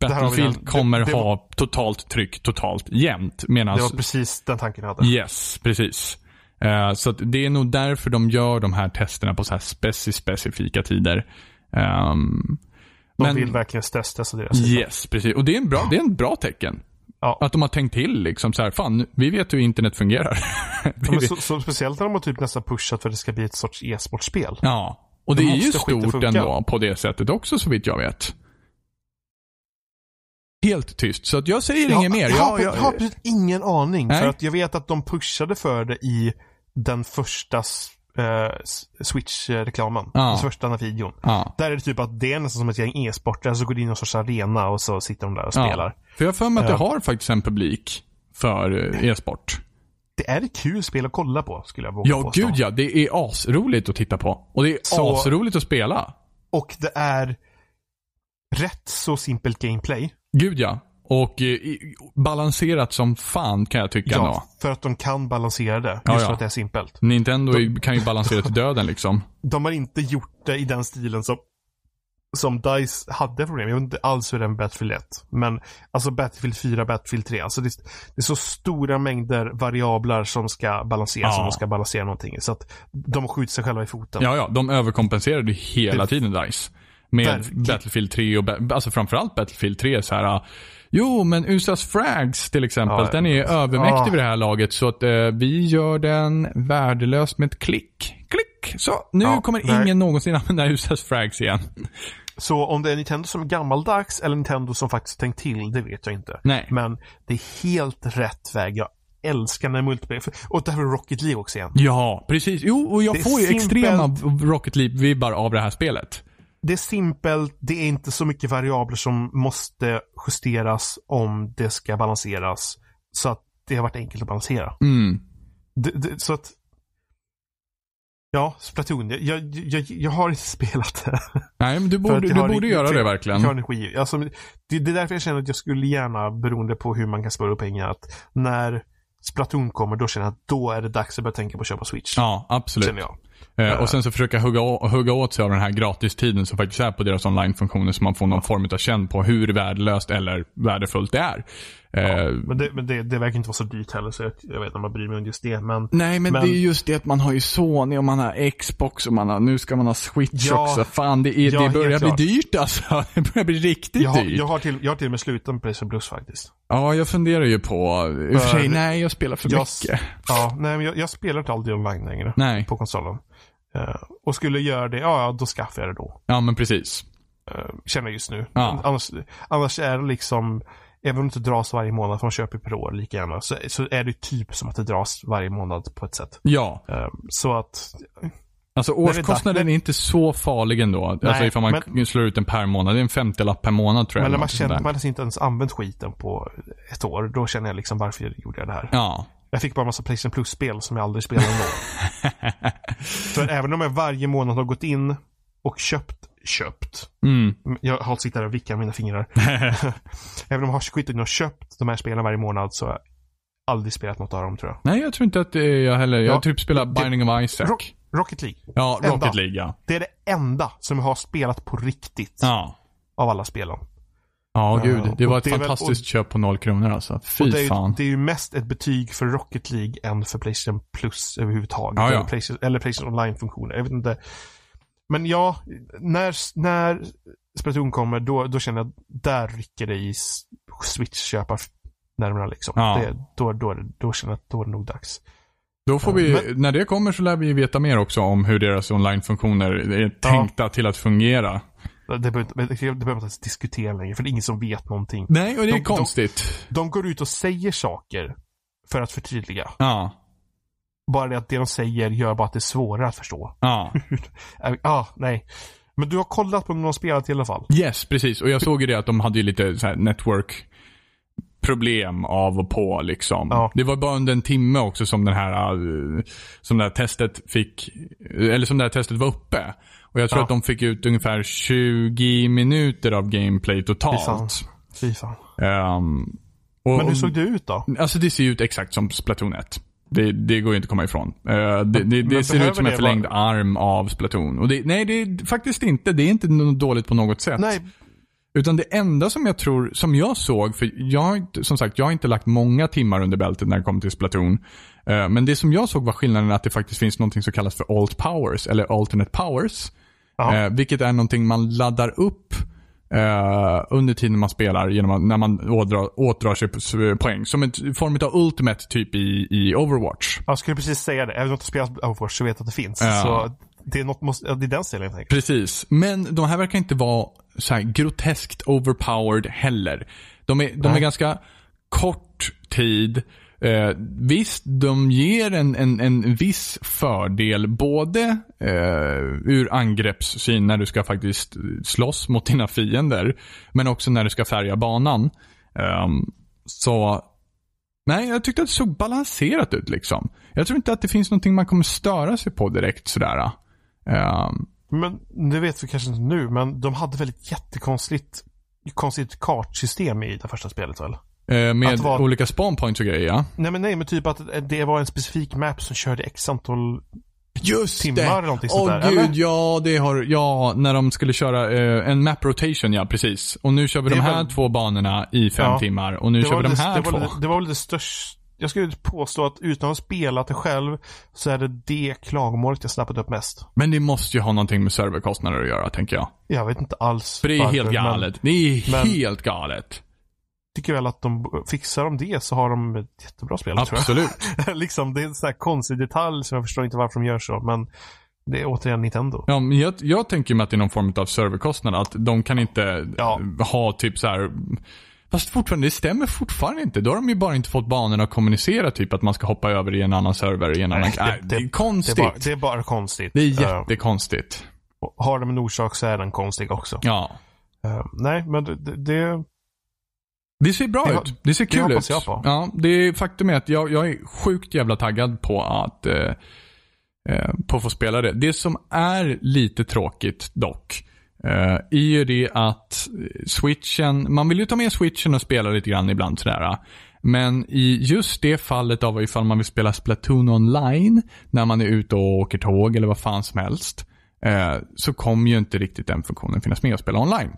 Speaker 1: Battlefield
Speaker 2: redan-
Speaker 1: kommer
Speaker 2: det- det var-
Speaker 1: ha totalt tryck totalt jämnt. Medan
Speaker 2: Det var precis den tanken jag hade.
Speaker 1: Yes, precis. Eh, så det är nog därför de gör de här testerna på så här speci specifika tider. Ehm,
Speaker 2: De
Speaker 1: men-
Speaker 2: vill verkligen stresstesta deras
Speaker 1: yes, precis. Och det är en bra, det är en bra tecken.
Speaker 2: Ja.
Speaker 1: Att de har tänkt till liksom så här, fan, vi vet hur internet fungerar.
Speaker 2: Ja, så, så, speciellt när de har typ nästan pushat för att det ska bli ett sorts e-sportspel.
Speaker 1: ja. Och det
Speaker 2: Då
Speaker 1: är ju stort ändå på det sättet också så vitt jag vet. Helt tyst. Så att jag säger inget mer.
Speaker 2: Jag, har,
Speaker 1: Jag,
Speaker 2: jag har precis ingen aning.
Speaker 1: Nej.
Speaker 2: För att jag vet att de pushade för det i den första eh, Switch-reklamen.
Speaker 1: Ja.
Speaker 2: Den första videon.
Speaker 1: ja.
Speaker 2: Där är det typ att det är nästan som ett gäng e-sportare, så går in i någon sorts arena och så sitter de där och spelar.
Speaker 1: För jag har för mig att det
Speaker 2: Ja.
Speaker 1: har faktiskt en publik för eh, e-sport.
Speaker 2: Det är ett kul spel att kolla på, skulle jag våga
Speaker 1: Ja,
Speaker 2: påstå.
Speaker 1: gud ja. Det är asroligt att titta på. Och det är
Speaker 2: Så-
Speaker 1: asroligt att spela.
Speaker 2: Och det är rätt så simpelt gameplay.
Speaker 1: Gud ja. Och eh, balanserat som fan kan jag tycka.
Speaker 2: Ja, för att de kan balansera det. Just
Speaker 1: Ja, ja.
Speaker 2: för att det är simpelt.
Speaker 1: Nintendo är- kan ju balansera till döden liksom.
Speaker 2: De har inte gjort det i den stilen som som DICE hade problem. Jag vet inte alls hur med Battlefield 1. Men alltså Battlefield 4, Battlefield 3. Alltså det, det är så stora mängder variabler som ska balanseras
Speaker 1: Ja.
Speaker 2: om de ska balansera någonting. Så att de skjuter sig själva i foten.
Speaker 1: Ja, ja. De överkompenserade hela
Speaker 2: Det-
Speaker 1: tiden DICE. Med
Speaker 2: Verkligen.
Speaker 1: Battlefield 3 och, alltså framförallt Battlefield 3 så här. Ah, Jo, men USAs frags till exempel,
Speaker 2: Ja,
Speaker 1: den är övermäktig
Speaker 2: ja.
Speaker 1: vid det här laget. Så att eh, vi gör den värdelös med ett klick. Klick! Så, nu
Speaker 2: Ja,
Speaker 1: kommer
Speaker 2: nej.
Speaker 1: ingen någonsin använda USAs frags igen.
Speaker 2: Så om det är Nintendo som är gammaldags eller Nintendo som faktiskt tänkt till, det vet jag inte.
Speaker 1: Nej.
Speaker 2: Men det är helt rätt väg. Jag älskar när multiplayer. Och därför Rocket League också igen.
Speaker 1: Ja, precis. Jo, och jag
Speaker 2: Det
Speaker 1: får ju
Speaker 2: simpelt.
Speaker 1: extrema Rocket League-vibbar av det här spelet.
Speaker 2: Det är simpelt, det är inte så mycket variabler som måste justeras om det ska balanseras. Så att det har varit enkelt att balansera.
Speaker 1: Mm.
Speaker 2: Det, det, så att... Ja, Splatoon. Jag, jag, jag, jag har inte spelat det.
Speaker 1: Nej, men du borde, du
Speaker 2: har
Speaker 1: borde göra
Speaker 2: för
Speaker 1: det verkligen.
Speaker 2: Jag har energi. Alltså, det, det är därför jag känner att jag skulle gärna, beroende på hur man kan spara upp pengar, att när Splatoon kommer, då känner jag att då är det dags att börja tänka på att köpa Switch.
Speaker 1: Ja, absolut.
Speaker 2: Känner jag.
Speaker 1: Eh, och sen så försöka hugga, hugga åt sig av den här gratistiden som faktiskt är på deras online-funktioner så man får någon form av känn på hur värdelöst eller värdefullt det är. Eh,
Speaker 2: Men, det, men det, det verkar inte vara så dyrt heller, så jag, jag vet inte om man bryr mig om just det. Men
Speaker 1: Nej, men,
Speaker 2: Men-
Speaker 1: det är just det att man har ju Sony och man har Xbox och man har, nu ska man ha Switch
Speaker 2: Ja,
Speaker 1: också. Fan, det, är,
Speaker 2: ja,
Speaker 1: det börjar bli
Speaker 2: klart.
Speaker 1: dyrt alltså. Det börjar bli riktigt
Speaker 2: jag, har,
Speaker 1: dyrt.
Speaker 2: jag, har till, jag har till och med slutat med Playstation Plus faktiskt.
Speaker 1: Ja, jag funderar ju på, i och för
Speaker 2: För-
Speaker 1: sig, nej jag spelar för
Speaker 2: Jag,
Speaker 1: mycket.
Speaker 2: ja, nej, men jag, jag spelar inte alltid online längre.
Speaker 1: Nej,
Speaker 2: På konsolen. Eh, och skulle göra det, ja, ja då skaffar jag det då.
Speaker 1: ja men precis.
Speaker 2: Uh, känner jag just nu.
Speaker 1: Ja.
Speaker 2: Annars, annars är det liksom, även om det inte dras varje månad, för man köper per år lika gärna, så, så är det typ som att det dras varje månad på ett sätt.
Speaker 1: Ja,
Speaker 2: Eh, så att,
Speaker 1: alltså
Speaker 2: det är
Speaker 1: årskostnaden är inte så farlig ändå. alltså
Speaker 2: Nej,
Speaker 1: ifall man
Speaker 2: men-
Speaker 1: slår ut den per månad. Det är en 50-lapp per månad tror jag.
Speaker 2: men när man känner att man inte ens använt skiten på ett år, då känner jag liksom varför gjorde jag det här?
Speaker 1: Ja.
Speaker 2: Jag fick bara massa Playstation Plus-spel som jag aldrig spelade ändå. så även om jag varje månad har gått in och köpt, köpt.
Speaker 1: Mm.
Speaker 2: Jag har sitter där och vickar mina fingrar. även om jag har in och köpt de här spelen varje månad så har jag aldrig spelat något av dem tror jag.
Speaker 1: Nej, jag tror inte att det är jag heller. Jag
Speaker 2: Ja,
Speaker 1: har typ spelat Binding of Isaac.
Speaker 2: Rock, Rocket League.
Speaker 1: ja,
Speaker 2: enda.
Speaker 1: Rocket League ja.
Speaker 2: Det är det enda som jag har spelat på riktigt
Speaker 1: Ja.
Speaker 2: av alla spelen.
Speaker 1: Ja,
Speaker 2: Ja,
Speaker 1: gud. Det var
Speaker 2: och
Speaker 1: ett
Speaker 2: det är väl-
Speaker 1: fantastiskt köp på noll kronor alltså.
Speaker 2: Och
Speaker 1: Fy
Speaker 2: det, är,
Speaker 1: fan.
Speaker 2: ju- det är ju mest ett betyg för Rocket League än för Playstation Plus överhuvudtaget.
Speaker 1: Ja, ja.
Speaker 2: Eller, Playstation, eller Playstation Online-funktioner. Jag vet inte. Men ja, när, när Splatoon kommer, då, då känner jag att där rycker det i s- Switch-köparnärmarna liksom.
Speaker 1: Ja.
Speaker 2: Det, då, då, då känner jag att då är det nog dags.
Speaker 1: Då får vi,
Speaker 2: men-
Speaker 1: när det kommer så lär vi veta mer också om hur deras online-funktioner är tänkta till att fungera.
Speaker 2: Det behöver det behöver man inte diskutera längre, för det är ingen som vet någonting.
Speaker 1: Nej, och det är
Speaker 2: De- de-
Speaker 1: konstigt.
Speaker 2: De går ut och säger saker för att förtydliga.
Speaker 1: Ja.
Speaker 2: Bara det att det de säger gör bara att det är svårare att förstå.
Speaker 1: Ja.
Speaker 2: Ja, ah, nej. Men du har kollat på om de har spelat i alla fall?
Speaker 1: Yes, precis. Och jag såg ju det att de hade ju lite så här network problem av och på liksom.
Speaker 2: Ja.
Speaker 1: Det var bara under en timme också som den här, eh, som det här testet fick, eller som det här testet var uppe. Och jag tror
Speaker 2: Ja.
Speaker 1: att de fick ut ungefär 20 minuter av gameplay totalt.
Speaker 2: Fy fan.
Speaker 1: Ehm, och,
Speaker 2: Men hur såg det ut då?
Speaker 1: Alltså det ser ut exakt som Splatoon 1. Det, det går ju inte att komma ifrån. Eh, det det, det
Speaker 2: men
Speaker 1: ser ut som en förlängd
Speaker 2: vara-
Speaker 1: arm av Splatoon. Och det, nej, det är faktiskt inte. Det är inte dåligt på något sätt.
Speaker 2: Nej,
Speaker 1: Utan det enda som jag tror, som jag såg, för jag har som sagt, jag har inte lagt många timmar under bältet när det kommer till Splatoon. Eh, Men det som jag såg var skillnaden att det faktiskt finns något som kallas för alt powers, eller alternate powers. Eh, vilket är någonting man laddar upp eh, under tiden man spelar genom att, när man ådrar, åtdrar sig po- poäng. Som en form av ultimate typ i, i Overwatch.
Speaker 2: jag skulle precis säga det. Även om jag inte spelat Overwatch så vet jag att det finns.
Speaker 1: Ja.
Speaker 2: Så det är, något, måste, det är den stilen helt enkelt.
Speaker 1: Precis. Men de här verkar inte vara så groteskt overpowered heller. De är, de är ganska kort tid. Eh, visst, de ger en, en, en viss fördel både eh, ur angreppssyn när du ska faktiskt slåss mot dina fiender, men också när du ska färga banan. Eh, så Nej, jag tyckte att det såg balanserat ut liksom. Jag tror inte att det finns någonting man kommer störa sig på direkt sådär. Ehm,
Speaker 2: Men det vet vi kanske inte nu, men de hade väldigt ett jättekonstigt konstigt kartsystem i det första spelet väl?
Speaker 1: Eh, med
Speaker 2: vara-
Speaker 1: olika spawn points och grejer ja.
Speaker 2: Nej men nej, men typ att det var en specifik map som körde x antal
Speaker 1: Just
Speaker 2: timmar eller någonting
Speaker 1: Åh
Speaker 2: sånt där.
Speaker 1: gud,
Speaker 2: eller?
Speaker 1: ja det har, ja när de skulle köra eh, en map rotation ja, precis. Och nu kör vi
Speaker 2: Det
Speaker 1: de
Speaker 2: är
Speaker 1: här
Speaker 2: väl-
Speaker 1: två banorna i fem
Speaker 2: Ja.
Speaker 1: timmar och nu
Speaker 2: Det
Speaker 1: kör
Speaker 2: var,
Speaker 1: vi de här
Speaker 2: det, det,
Speaker 1: två.
Speaker 2: var, det var väl det största jag skulle påstå att utan att ha spelat det själv så är det det klagomålet jag snappat upp mest.
Speaker 1: Men det måste ju ha någonting med serverkostnader att göra, tänker jag.
Speaker 2: Jag vet inte alls
Speaker 1: För det är
Speaker 2: varför,
Speaker 1: helt
Speaker 2: men
Speaker 1: galet. Det är
Speaker 2: men-
Speaker 1: helt galet.
Speaker 2: Tycker väl att de fixar de det så har de ett jättebra spel
Speaker 1: Absolut.
Speaker 2: liksom, det är en sån här konstig detalj som jag förstår inte varför de gör så, men det är återigen Nintendo.
Speaker 1: Ja, men jag, jag tänker mig att det är någon form av serverkostnad. Att de kan inte
Speaker 2: Ja.
Speaker 1: ha typ så här. Fast fortfarande, det stämmer fortfarande inte. Då har de ju bara inte fått banorna att kommunicera typ att man ska hoppa över i en annan server i en annan... Nej, det, är
Speaker 2: det,
Speaker 1: konstigt.
Speaker 2: är bara, det är bara konstigt.
Speaker 1: Det är jättekonstigt.
Speaker 2: och har de en orsak så är den konstig också.
Speaker 1: Ja.
Speaker 2: Eh, nej, men det, det, det
Speaker 1: Det ser bra
Speaker 2: Det-
Speaker 1: ut. Det ser
Speaker 2: det
Speaker 1: kul
Speaker 2: hoppas
Speaker 1: ut.
Speaker 2: jag på.
Speaker 1: Ja, det är faktum är att jag, jag är sjukt jävla taggad på att eh, eh, på att få spela det. Det som är lite tråkigt dock eh, är ju det att eh, switchen, man vill ju ta med switchen och spela lite grann ibland sådär. Men i just det fallet av ifall man vill spela Splatoon online när man är ute och åker tåg eller vad fan som helst. Eh, så kommer ju inte riktigt den funktionen finnas med och spela online.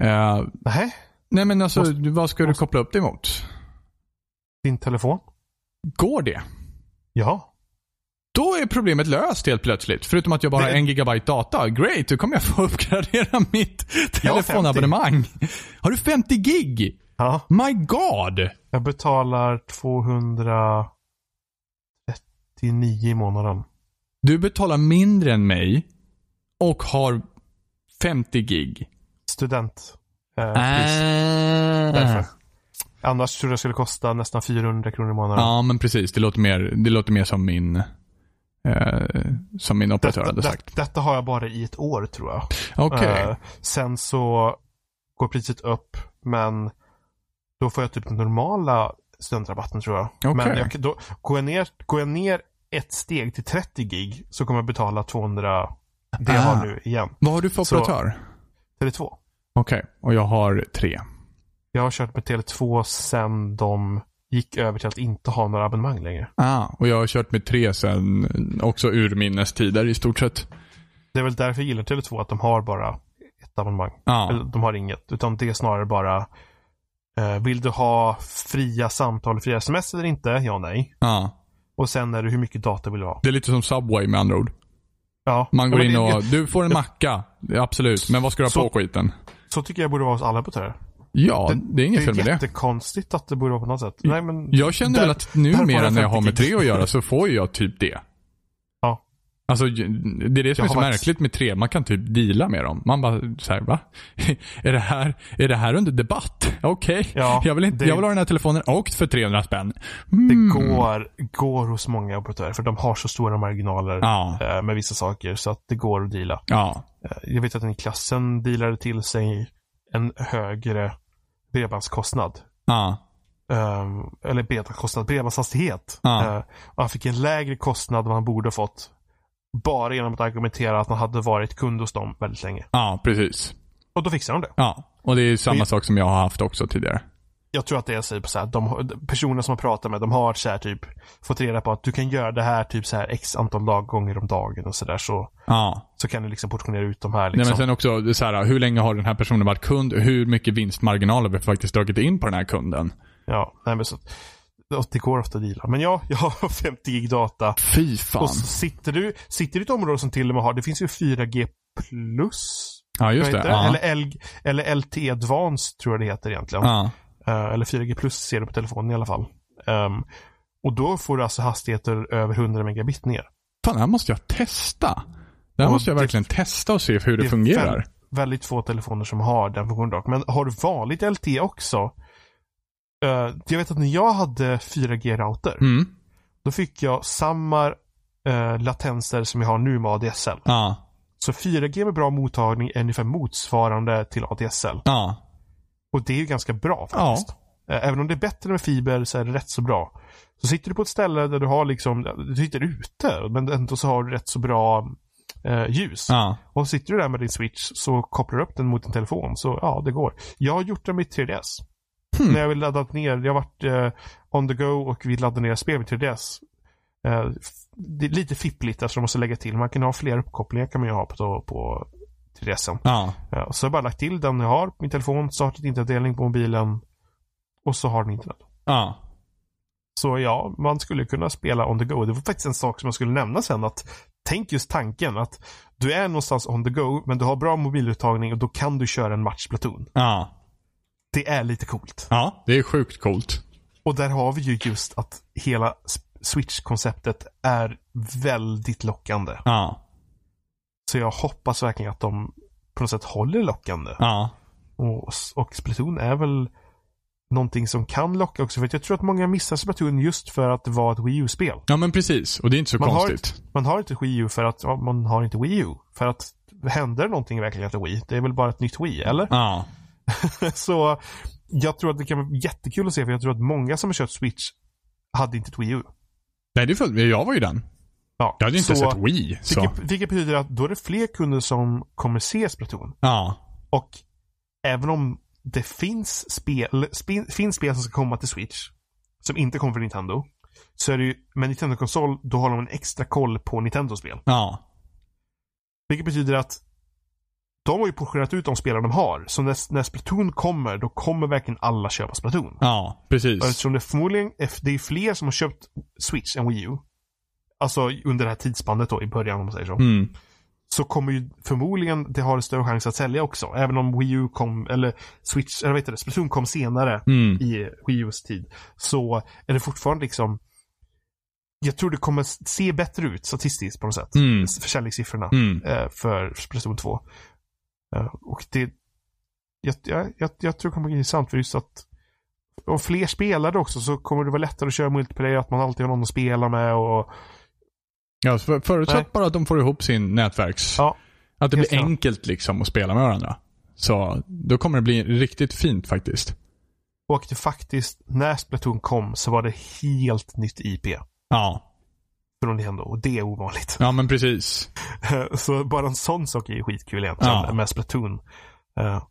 Speaker 1: Eh,
Speaker 2: nej,
Speaker 1: Nej men alltså,
Speaker 2: Måste-
Speaker 1: vad ska du
Speaker 2: måste-
Speaker 1: koppla upp det mot?
Speaker 2: din telefon?
Speaker 1: Går det?
Speaker 2: Ja.
Speaker 1: Då är problemet löst helt plötsligt. Förutom att jag bara har
Speaker 2: Det-
Speaker 1: en gigabyte data. Great, då kommer jag få uppgradera mitt
Speaker 2: Jag har
Speaker 1: telefonabonnemang. Har du 50 gig?
Speaker 2: Ja.
Speaker 1: My God!
Speaker 2: Jag betalar 239 i månaden.
Speaker 1: Du betalar mindre än mig och har 50 gig.
Speaker 2: Student. Eh,
Speaker 1: Ah.
Speaker 2: Därför. Annars tror jag det skulle kosta nästan 400 kronor i månaden.
Speaker 1: Ja, men precis. Det låter mer, det låter mer som min, eh, som min operatör
Speaker 2: detta,
Speaker 1: hade sagt.
Speaker 2: det, detta har jag bara i ett år tror jag.
Speaker 1: Okej.
Speaker 2: Eh, sen så går priset upp, men då får jag typ den normala studentrabatten tror jag.
Speaker 1: Okej.
Speaker 2: Men jag, då, går, jag ner, går jag ner ett steg till 30 gig så kommer jag betala 200, det jag
Speaker 1: Ah.
Speaker 2: har nu igen.
Speaker 1: Vad har du för
Speaker 2: Så-
Speaker 1: operatör?
Speaker 2: Tele2.
Speaker 1: Okej, och jag har tre.
Speaker 2: Jag har kört med Tele2 sen de gick över till att inte ha några abonnemang längre.
Speaker 1: Ah, och jag har kört med tre sen också urminnes tider i stort sett.
Speaker 2: Det är väl därför jag gillar Tele2, att de har bara ett abonnemang.
Speaker 1: Ja,
Speaker 2: Eller de har inget, utan det är snarare bara eh, vill du ha fria samtal och fria sms eller inte? Ja, nej.
Speaker 1: ja.
Speaker 2: Och sen är det hur mycket data vill du ha?
Speaker 1: Det är lite som Subway med andra ord.
Speaker 2: Ja,
Speaker 1: Man går
Speaker 2: ja,
Speaker 1: in
Speaker 2: det-
Speaker 1: och, du får en macka. Absolut. Men vad ska du ha
Speaker 2: Så-
Speaker 1: på skiten?
Speaker 2: Så tycker jag borde vara hos alla operatörer.
Speaker 1: Ja, det är inget
Speaker 2: Det
Speaker 1: fel
Speaker 2: är
Speaker 1: med det.
Speaker 2: jättekonstigt att det borde vara på något sätt. Nej, men
Speaker 1: Jag känner
Speaker 2: Där-
Speaker 1: väl att numera
Speaker 2: det
Speaker 1: när jag har med
Speaker 2: 50
Speaker 1: tre att göra så får jag typ det.
Speaker 2: Ja.
Speaker 1: Alltså, det är det som
Speaker 2: Jag
Speaker 1: är så
Speaker 2: varit-
Speaker 1: märkligt med tre. Man kan typ deala med dem. Man bara så här, va? är, det här, är det här under debatt? Okej.
Speaker 2: Ja,
Speaker 1: jag, vill inte,
Speaker 2: det-
Speaker 1: jag vill ha den här telefonen och för 300 spänn.
Speaker 2: det
Speaker 1: Mm.
Speaker 2: går, går hos många operatörer. För de har så stora marginaler
Speaker 1: Ja.
Speaker 2: eh, med vissa saker. Så att det går att deala.
Speaker 1: Ja.
Speaker 2: Eh, Jag vet att den i klassen dealade till sig en högre bredbandskostnad.
Speaker 1: Ja.
Speaker 2: Ehm, eller bredbandskostnad, bredbandshastighet. Eh, och han fick en lägre kostnad än vad han borde fått. Bara genom att argumentera att han hade varit kund hos dem väldigt länge.
Speaker 1: Ja, precis.
Speaker 2: Och då fixade de det.
Speaker 1: Ja. Och det är samma
Speaker 2: Och-
Speaker 1: sak som jag har haft också tidigare.
Speaker 2: Jag tror att det är typ så här, de, personer som har pratat med, de har så här typ fått reda på att du kan göra det här typ så här x antal dag gånger om dagen och sådär så,
Speaker 1: Ja.
Speaker 2: så kan du liksom portionera ut de här
Speaker 1: Nej,
Speaker 2: liksom.
Speaker 1: men sen också, det så här, hur länge har den här personen varit kund? Hur mycket vinstmarginal har vi faktiskt dragit in på den här kunden?
Speaker 2: Ja, nej men så, det går ofta att deala. Men ja, jag har 50 gig data.
Speaker 1: Fy fan.
Speaker 2: Och sitter du, sitter du i ett område som till och med har, det finns ju 4G plus.
Speaker 1: Ja, just det. Ja.
Speaker 2: Eller, L, eller LTE Advanced tror jag det heter egentligen.
Speaker 1: Ja.
Speaker 2: Eh, eller 4G plus ser du på telefonen i alla fall. Ehm, och då får du alltså hastigheter över 100 megabit ner.
Speaker 1: Fan, det här måste jag testa. Det här
Speaker 2: Och
Speaker 1: måste jag
Speaker 2: det-
Speaker 1: verkligen testa och se hur det,
Speaker 2: är
Speaker 1: fungerar.
Speaker 2: Väldigt, väldigt få telefoner som har den funktionen dock. Men har du vanligt LTE också? eh, jag vet att när jag hade 4G-router,
Speaker 1: Mm.
Speaker 2: då fick jag samma uh, latenser som jag har nu med ADSL.
Speaker 1: Ja.
Speaker 2: Så 4G med bra mottagning är ungefär motsvarande till ADSL.
Speaker 1: Ja.
Speaker 2: Och det är ju ganska bra faktiskt. Eh, Även om det är bättre med fiber så är det rätt så bra. Så sitter du på ett ställe där du har liksom, du sitter ute, men ändå så har du rätt så bra eh, ljus.
Speaker 1: Ja.
Speaker 2: Och sitter du där med din switch så kopplar du upp den mot din telefon. Så ja, det går. Jag har gjort det med 3DS.
Speaker 1: Hmm.
Speaker 2: När jag vill ladda ner, jag har varit eh, on the go och vill ladda ner spel med 3DS. Eh, det är lite fippligt eftersom man måste lägga till. Man kan ha fler uppkopplingar kan man ju ha på, på 3DSen.
Speaker 1: Ja.
Speaker 2: Ja, så jag har bara lagt till den jag har på min telefon, startat internetdelning på mobilen och så har den internet.
Speaker 1: Ja.
Speaker 2: Så ja, man skulle kunna spela on the go. Det var faktiskt en sak som jag skulle nämna sen att tänk just tanken att du är någonstans on the go men du har bra mobiluttagning och då kan du köra en match Platoon.
Speaker 1: Ja.
Speaker 2: Det är lite coolt.
Speaker 1: Ja, det är sjukt coolt.
Speaker 2: Och där har vi ju just att hela Switch-konceptet är väldigt lockande.
Speaker 1: Ja.
Speaker 2: Så jag hoppas verkligen att de på något sätt håller lockande.
Speaker 1: Ja.
Speaker 2: Och, och Splatoon är väl någonting som kan locka också. För jag tror att många missar Splatoon just för att det var ett Wii U-spel.
Speaker 1: Ja, men precis. Och det är inte så
Speaker 2: Man har,
Speaker 1: konstigt.
Speaker 2: man har inte Wii U för att ja, man har inte Wii U. För att händer någonting i verkligheten Wii? Det är väl bara ett nytt Wii, eller?
Speaker 1: Ja.
Speaker 2: Så jag tror att det kan vara jättekul att se för jag tror att många som har köpt Switch hade inte ett Wii U.
Speaker 1: Nej, det är för, jag var ju den.
Speaker 2: Ja,
Speaker 1: Jag hade inte
Speaker 2: så,
Speaker 1: sett Wii. Så.
Speaker 2: Vilket, vilket betyder att då är det fler kunder som kommer se Splatoon.
Speaker 1: Ja.
Speaker 2: Och även om det finns spel, spin, finns spel som ska komma till Switch, som inte kommer från Nintendo, så är det ju, med Nintendo-konsol, då har de en extra koll på Nintendo-spel.
Speaker 1: Ja.
Speaker 2: Vilket betyder att de har ju portionerat ut de spelare de har. Så när, när Splatoon kommer, då kommer verkligen alla köpa Splatoon.
Speaker 1: Ja,
Speaker 2: Och
Speaker 1: precis.
Speaker 2: eftersom det förmodligen är, det är fler som har köpt Switch än Wii U. Alltså under det här tidsspannet då i början om man säger så.
Speaker 1: Mm.
Speaker 2: Så kommer ju förmodligen det har en större chans att sälja också. Även om Wii U kom, eller Switch, eller vad heter det, Splatoon kom senare
Speaker 1: Mm.
Speaker 2: i Wii U's tid. Så är det fortfarande liksom jag tror det kommer se bättre ut statistiskt på något sätt.
Speaker 1: Mm.
Speaker 2: Försäljningssiffrorna
Speaker 1: Mm.
Speaker 2: eh, för Splatoon 2. Eh, och det jag, jag, jag, jag tror det kommer bli intressant för just att om fler spelare också så kommer det vara lättare att köra multiplayer, att man alltid har någon att spela med och
Speaker 1: Ja, för, förutsatt
Speaker 2: Nej.
Speaker 1: bara att de får ihop sin nätverks...
Speaker 2: Ja.
Speaker 1: Att det blir enkelt liksom att spela med varandra. Så då kommer det bli riktigt fint faktiskt.
Speaker 2: Och det faktiskt, när Splatoon kom så var det helt nytt IP.
Speaker 1: Ja.
Speaker 2: Från Nintendo. Och det är ovanligt.
Speaker 1: Ja, men precis.
Speaker 2: så bara en sån sak är ju skitkul egentligen
Speaker 1: Ja.
Speaker 2: med Splatoon. Eh,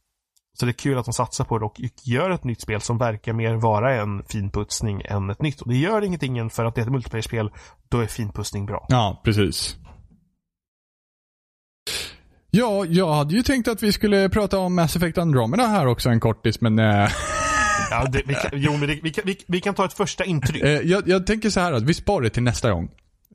Speaker 2: Så det är kul att de satsar på det och gör ett nytt spel som verkar mer vara en finputsning än ett nytt. Och det gör ingenting för att det är ett multiplayer-spel. Då är finputsning bra.
Speaker 1: Ja, precis. Ja, jag hade ju tänkt att vi skulle prata om Mass Effect Andromeda här också en kortis, men eh,
Speaker 2: Ja, det, vi, kan, jo, men det, vi, kan, vi, vi kan ta ett första intryck.
Speaker 1: eh, jag, jag tänker så här att vi sparar det till nästa gång.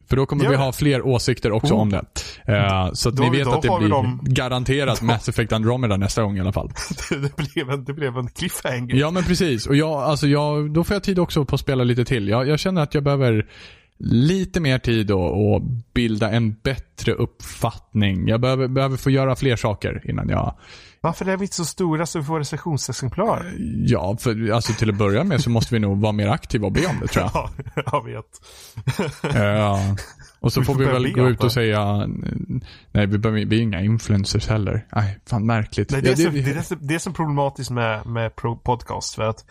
Speaker 1: För då kommer
Speaker 2: Gör
Speaker 1: vi ha fler åsikter också
Speaker 2: Oh.
Speaker 1: om det. Eh, så att
Speaker 2: Då-
Speaker 1: ni vet
Speaker 2: då
Speaker 1: att det blir
Speaker 2: dem.
Speaker 1: garanterat Mass Effect Andromeda nästa gång i alla fall.
Speaker 2: det, blev en, det blev en cliffhanger.
Speaker 1: Ja men precis. Och jag, alltså jag, då får jag tid också på att spela lite till. Jag, jag känner att jag behöver lite mer tid och, och bilda en bättre uppfattning. Jag behöver, behöver få göra fler saker innan jag...
Speaker 2: Varför är vi inte så stora så vi får recensionsexemplar?
Speaker 1: Ja, för alltså till att börja med så måste vi nog vara mer aktiva och be om det tror jag.
Speaker 2: Ja, jag vet.
Speaker 1: Eh, och så
Speaker 2: Vi
Speaker 1: får vi väl gå ut och
Speaker 2: det.
Speaker 1: säga, nej vi, behöver, vi är inga influencers heller. Nej, fan märkligt.
Speaker 2: Nej, det, är
Speaker 1: Ja,
Speaker 2: det, så, det är så problematiskt med, med podcast. För att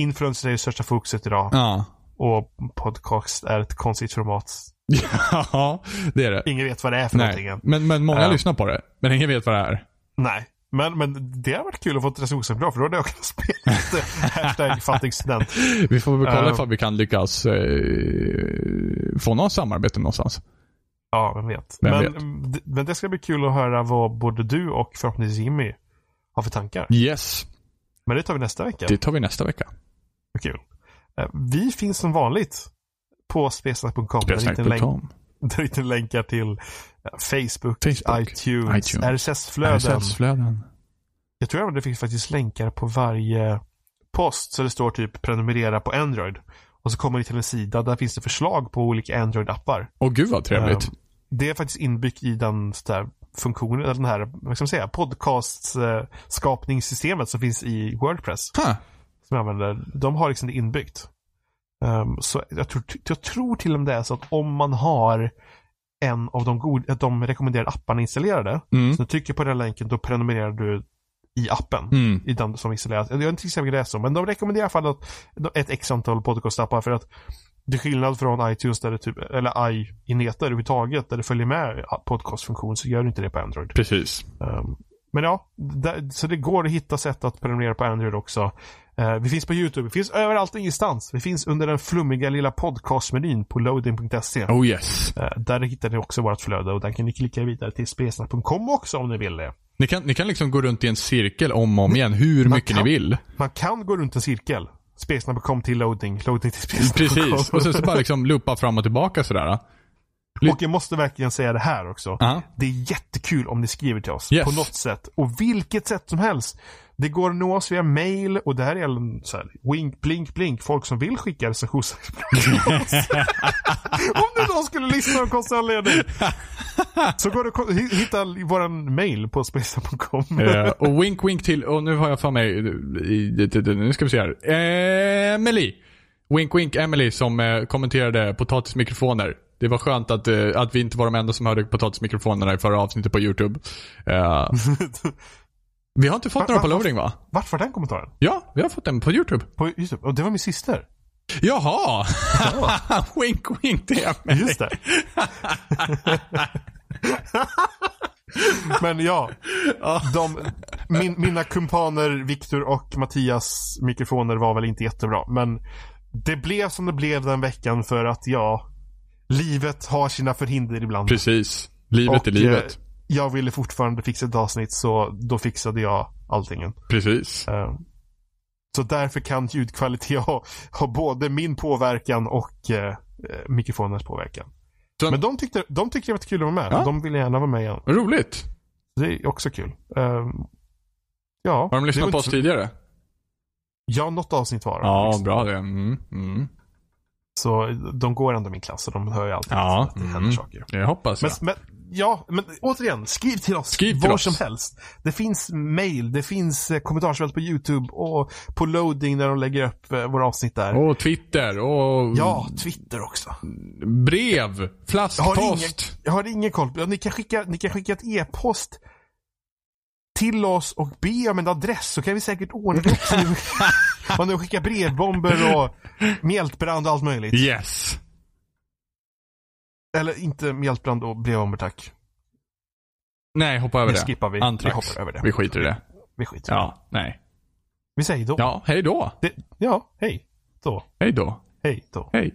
Speaker 2: influencers är ju största fokuset idag.
Speaker 1: Ja.
Speaker 2: Och podcast är ett konstigt format.
Speaker 1: ja, det är det.
Speaker 2: Ingen vet vad det är för
Speaker 1: Nej,
Speaker 2: någonting
Speaker 1: men, men många
Speaker 2: Ja.
Speaker 1: lyssnar på det. Men ingen vet vad det är.
Speaker 2: Nej. Men, men det har varit kul att få ett recensionsexemplar för då hade jag kunnat spela lite hashtag fattig student.
Speaker 1: Vi får väl kolla
Speaker 2: Ja.
Speaker 1: ifall vi kan lyckas eh, få något samarbete någonstans.
Speaker 2: Ja, vem vet.
Speaker 1: Vem
Speaker 2: men,
Speaker 1: vet.
Speaker 2: men det ska bli kul att höra vad både du och förhoppningsvis Jimmy har för tankar.
Speaker 1: Yes,
Speaker 2: Men det tar vi nästa vecka.
Speaker 1: det tar vi nästa vecka.
Speaker 2: Kul. Eh, Vi finns som vanligt på spelsnack.com.
Speaker 1: Spelsnack.com.
Speaker 2: där hittar ni länkar till Facebook,
Speaker 1: Facebook,
Speaker 2: iTunes,
Speaker 1: iTunes,
Speaker 2: RSS-flöden.
Speaker 1: RSS-flöden.
Speaker 2: Jag tror även det finns faktiskt länkar på varje post. Så det står typ prenumerera på Android. Och så kommer ni till en sida. Där finns det förslag på olika Android-appar.
Speaker 1: Åh gud vad trevligt.
Speaker 2: Ehm, Det är faktiskt inbyggt i den där, funktionen, eller den här, vad ska man säga, podcast-skapningssystemet som finns i Wordpress.
Speaker 1: Huh.
Speaker 2: Som jag använder. De har liksom det inbyggt. Ehm, så jag tror, jag tror till och med det är så att om man har en av de, god, de rekommenderade apparna installerade.
Speaker 1: Mm.
Speaker 2: Så du trycker på den länken, då prenumererar du i appen.
Speaker 1: Mm.
Speaker 2: I den som installeras. Jag vet inte exakt vilka det är så, men de rekommenderar i alla fall att ett x antal podcastappar för att det är skillnad från iTunes där det typ, eller i-enheter överhuvudtaget där det följer med podcastfunktion så gör du inte det på Android.
Speaker 1: Precis.
Speaker 2: Um, men ja, där, så det går att hitta sätt att prenumerera på Android också. Eh, vi finns på YouTube, vi finns överallt och ingenstans. Vi finns under den flummiga lilla podcastmenyn på loading.se.
Speaker 1: Oh yes.
Speaker 2: Eh, där hittar ni också vårt flöde och där kan ni klicka vidare till spesnack.com också om ni vill det.
Speaker 1: Ni kan, ni kan liksom gå runt i en cirkel om och om igen hur
Speaker 2: Man
Speaker 1: mycket
Speaker 2: kan-
Speaker 1: ni vill.
Speaker 2: Man kan gå runt en cirkel. Spesnack.com till loading, loading till spesnack.com.
Speaker 1: Precis. Och sen så bara liksom loopa fram och tillbaka sådär.
Speaker 2: Och jag måste verkligen säga det här också.
Speaker 1: Ja.
Speaker 2: Det är jättekul om ni skriver till oss
Speaker 1: Yes.
Speaker 2: på något sätt. Och vilket sätt som helst. Det går att nå oss via mail och det här är så här, wink, blink, blink. Folk som vill skicka recensionsexemplar till oss. Om nu någon skulle lyssna av konstig anledning. Så går det att hitta våran mail på spesa.com.
Speaker 1: Eh, och wink wink till, och nu har jag för mig, nu ska vi se här. Emily. Wink wink Emily som eh, kommenterade potatismikrofoner. Det var skönt att, eh, att vi inte var de enda som hörde potatismikrofonerna i förra avsnittet på YouTube. Eh, vi har inte fått
Speaker 2: Va-
Speaker 1: några på loading va?
Speaker 2: Vart var den kommentaren?
Speaker 1: Ja, vi har fått den på YouTube.
Speaker 2: På YouTube? Och det var min syster.
Speaker 1: Jaha! wink wink till Emily.
Speaker 2: Just det. Men ja, de, min, mina kumpaner Viktor och Mattias mikrofoner var väl inte jättebra. Men det blev som det blev den veckan för att ja, livet har sina förhinder ibland.
Speaker 1: Precis. Livet
Speaker 2: Och,
Speaker 1: är livet.
Speaker 2: Jag ville fortfarande fixa ett avsnitt så då fixade jag allting.
Speaker 1: Precis.
Speaker 2: Eh, Så därför kan ljudkvalitet ha, ha både min påverkan och eh, mikrofonens påverkan.
Speaker 1: Så-
Speaker 2: Men de tyckte, de tyckte det var kul att vara med.
Speaker 1: Ja.
Speaker 2: De ville gärna vara med igen.
Speaker 1: Roligt.
Speaker 2: Det är också kul. Ja.
Speaker 1: Har de lyssnat på oss
Speaker 2: inte-
Speaker 1: tidigare?
Speaker 2: Ja, något avsnitt var det.
Speaker 1: Ja,
Speaker 2: liksom.
Speaker 1: bra det. Mm, mm.
Speaker 2: Så de går ändå min klass och de hör ju alltid
Speaker 1: Ja,
Speaker 2: att det händer
Speaker 1: mm.
Speaker 2: saker.
Speaker 1: Det hoppas
Speaker 2: Men,
Speaker 1: jag.
Speaker 2: men, ja, men återigen, skriv till oss.
Speaker 1: Skriv till
Speaker 2: var
Speaker 1: oss.
Speaker 2: som helst. Det finns mail, det finns eh, kommentarsfält på YouTube och på loading när de lägger upp eh, våra avsnitt där.
Speaker 1: Och Twitter och
Speaker 2: Ja, Twitter också.
Speaker 1: brev,
Speaker 2: Jag har, ingen,
Speaker 1: flaskpost.
Speaker 2: jag har ingen koll. Ni kan skicka, ni kan skicka ett e-post till oss och be om en adress så kan vi säkert ordna också. Man nu skickar brevbomber och mjältbrand och allt möjligt.
Speaker 1: Yes.
Speaker 2: Eller inte mjältbrand och brevbomber tack.
Speaker 1: Nej, hoppa över
Speaker 2: Det
Speaker 1: det.
Speaker 2: skippar vi.
Speaker 1: Antrax.
Speaker 2: Vi hoppar över det.
Speaker 1: Vi skiter i det.
Speaker 2: Vi skiter i det.
Speaker 1: Ja, nej.
Speaker 2: Vi säger då.
Speaker 1: Ja, hej då.
Speaker 2: Det, ja, hej. Då.
Speaker 1: Hej då.
Speaker 2: Hej då.
Speaker 1: Hej.